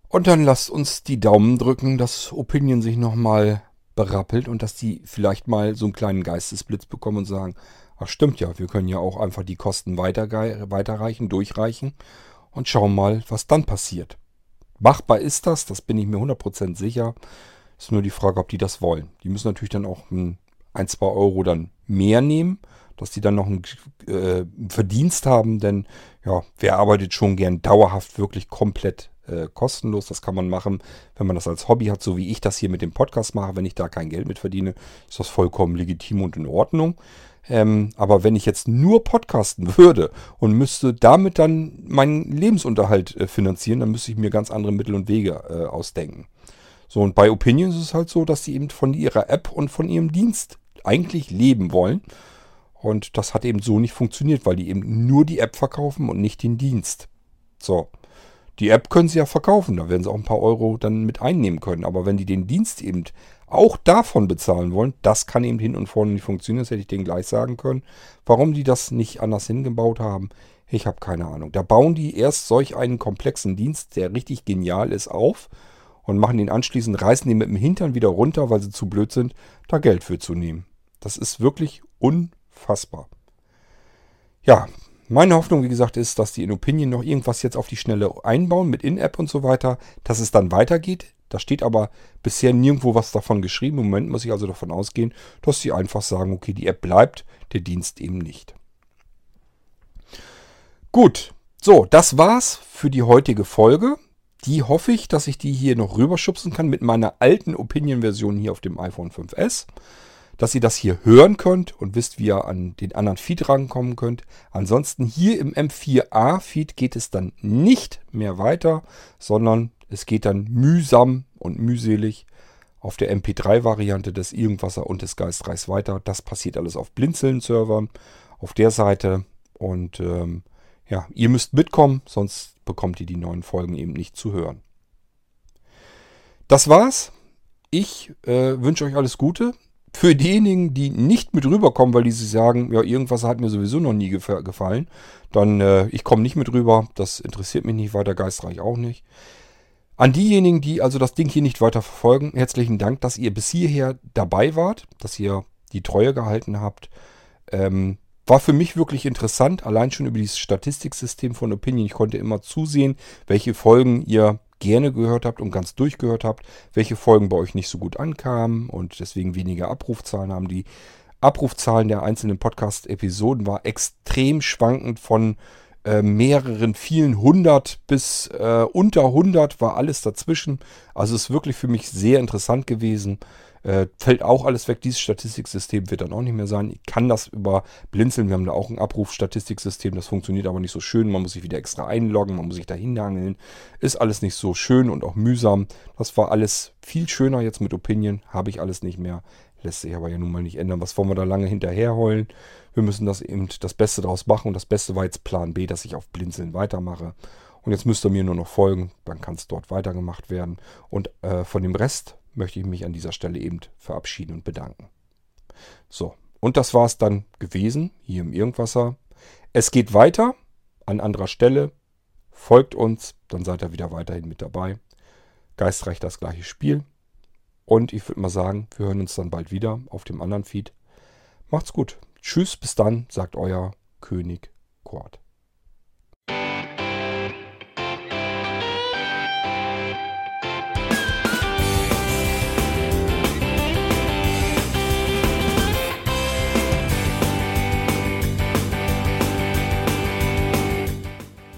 Und dann lasst uns die Daumen drücken, dass Opinion sich nochmal berappelt und dass die vielleicht mal so einen kleinen Geistesblitz bekommen und sagen, ach stimmt ja, wir können ja auch einfach die Kosten weiter, weiterreichen, durchreichen und schauen mal, was dann passiert. Machbar ist das, das bin ich mir 100% sicher. Ist nur die Frage, ob die das wollen. Die müssen natürlich dann auch ein, ein zwei Euro dann mehr nehmen, dass die dann noch einen äh, Verdienst haben, denn ja, wer arbeitet schon gern dauerhaft wirklich komplett äh, kostenlos. Das kann man machen, wenn man das als Hobby hat, so wie ich das hier mit dem Podcast mache. Wenn ich da kein Geld mit verdiene, ist das vollkommen legitim und in Ordnung. Ähm, aber wenn ich jetzt nur podcasten würde und müsste damit dann meinen Lebensunterhalt äh, finanzieren, dann müsste ich mir ganz andere Mittel und Wege äh, ausdenken. So, und bei Opinions ist es halt so, dass sie eben von ihrer App und von ihrem Dienst eigentlich leben wollen. Und das hat eben so nicht funktioniert, weil die eben nur die App verkaufen und nicht den Dienst. So. Die App können sie ja verkaufen, da werden sie auch ein paar Euro dann mit einnehmen können. Aber wenn die den Dienst eben auch davon bezahlen wollen, das kann eben hin und vorne nicht funktionieren. Das hätte ich denen gleich sagen können. Warum die das nicht anders hingebaut haben, ich habe keine Ahnung. Da bauen die erst solch einen komplexen Dienst, der richtig genial ist, auf und machen den anschließend, reißen den mit dem Hintern wieder runter, weil sie zu blöd sind, da Geld für zu nehmen. Das ist wirklich unfassbar. Ja, meine Hoffnung, wie gesagt, ist, dass die in Opinion noch irgendwas jetzt auf die Schnelle einbauen mit In-App und so weiter, dass es dann weitergeht. Da steht aber bisher nirgendwo was davon geschrieben. Im Moment muss ich also davon ausgehen, dass sie einfach sagen, okay, die App bleibt, der Dienst eben nicht. Gut, so, das war's für die heutige Folge. Die hoffe ich, dass ich die hier noch rüberschubsen kann mit meiner alten Opinion-Version hier auf dem iPhone 5S dass ihr das hier hören könnt und wisst, wie ihr an den anderen Feed rankommen könnt. Ansonsten hier im M4A-Feed geht es dann nicht mehr weiter, sondern es geht dann mühsam und mühselig auf der MP3-Variante des Irgendwasser und des Geistreichs weiter. Das passiert alles auf Blinzeln-Servern auf der Seite. Und ähm, ja, ihr müsst mitkommen, sonst bekommt ihr die neuen Folgen eben nicht zu hören. Das war's. Ich äh, wünsche euch alles Gute für diejenigen, die nicht mit rüberkommen, weil die sich sagen, ja, irgendwas hat mir sowieso noch nie gef gefallen, dann äh, ich komme nicht mit rüber, das interessiert mich nicht weiter, geistreich auch nicht. An diejenigen, die also das Ding hier nicht weiter verfolgen, herzlichen Dank, dass ihr bis hierher dabei wart, dass ihr die Treue gehalten habt. Ähm, war für mich wirklich interessant, allein schon über dieses Statistiksystem von Opinion. Ich konnte immer zusehen, welche Folgen ihr gerne gehört habt und ganz durchgehört habt, welche Folgen bei euch nicht so gut ankamen und deswegen weniger Abrufzahlen haben. Die Abrufzahlen der einzelnen Podcast-Episoden war extrem schwankend von äh, mehreren, vielen hundert bis äh, unter hundert war alles dazwischen. Also ist wirklich für mich sehr interessant gewesen. Äh, fällt auch alles weg. Dieses Statistiksystem wird dann auch nicht mehr sein. Ich kann das über Blinzeln. Wir haben da auch ein Abrufstatistiksystem. Das funktioniert aber nicht so schön. Man muss sich wieder extra einloggen. Man muss sich da hinhangeln. Ist alles nicht so schön und auch mühsam. Das war alles viel schöner jetzt mit Opinion. Habe ich alles nicht mehr. Lässt sich aber ja nun mal nicht ändern. Was wollen wir da lange hinterher heulen? Wir müssen das eben das Beste daraus machen. Und das Beste war jetzt Plan B, dass ich auf Blinzeln weitermache. Und jetzt müsst ihr mir nur noch folgen. Dann kann es dort weitergemacht werden. Und äh, von dem Rest möchte ich mich an dieser Stelle eben verabschieden und bedanken. So, und das war es dann gewesen hier im Irgendwasser. Es geht weiter an anderer Stelle. Folgt uns, dann seid ihr wieder weiterhin mit dabei. Geistreich das gleiche Spiel. Und ich würde mal sagen, wir hören uns dann bald wieder auf dem anderen Feed. Macht's gut. Tschüss, bis dann, sagt euer König Kurt.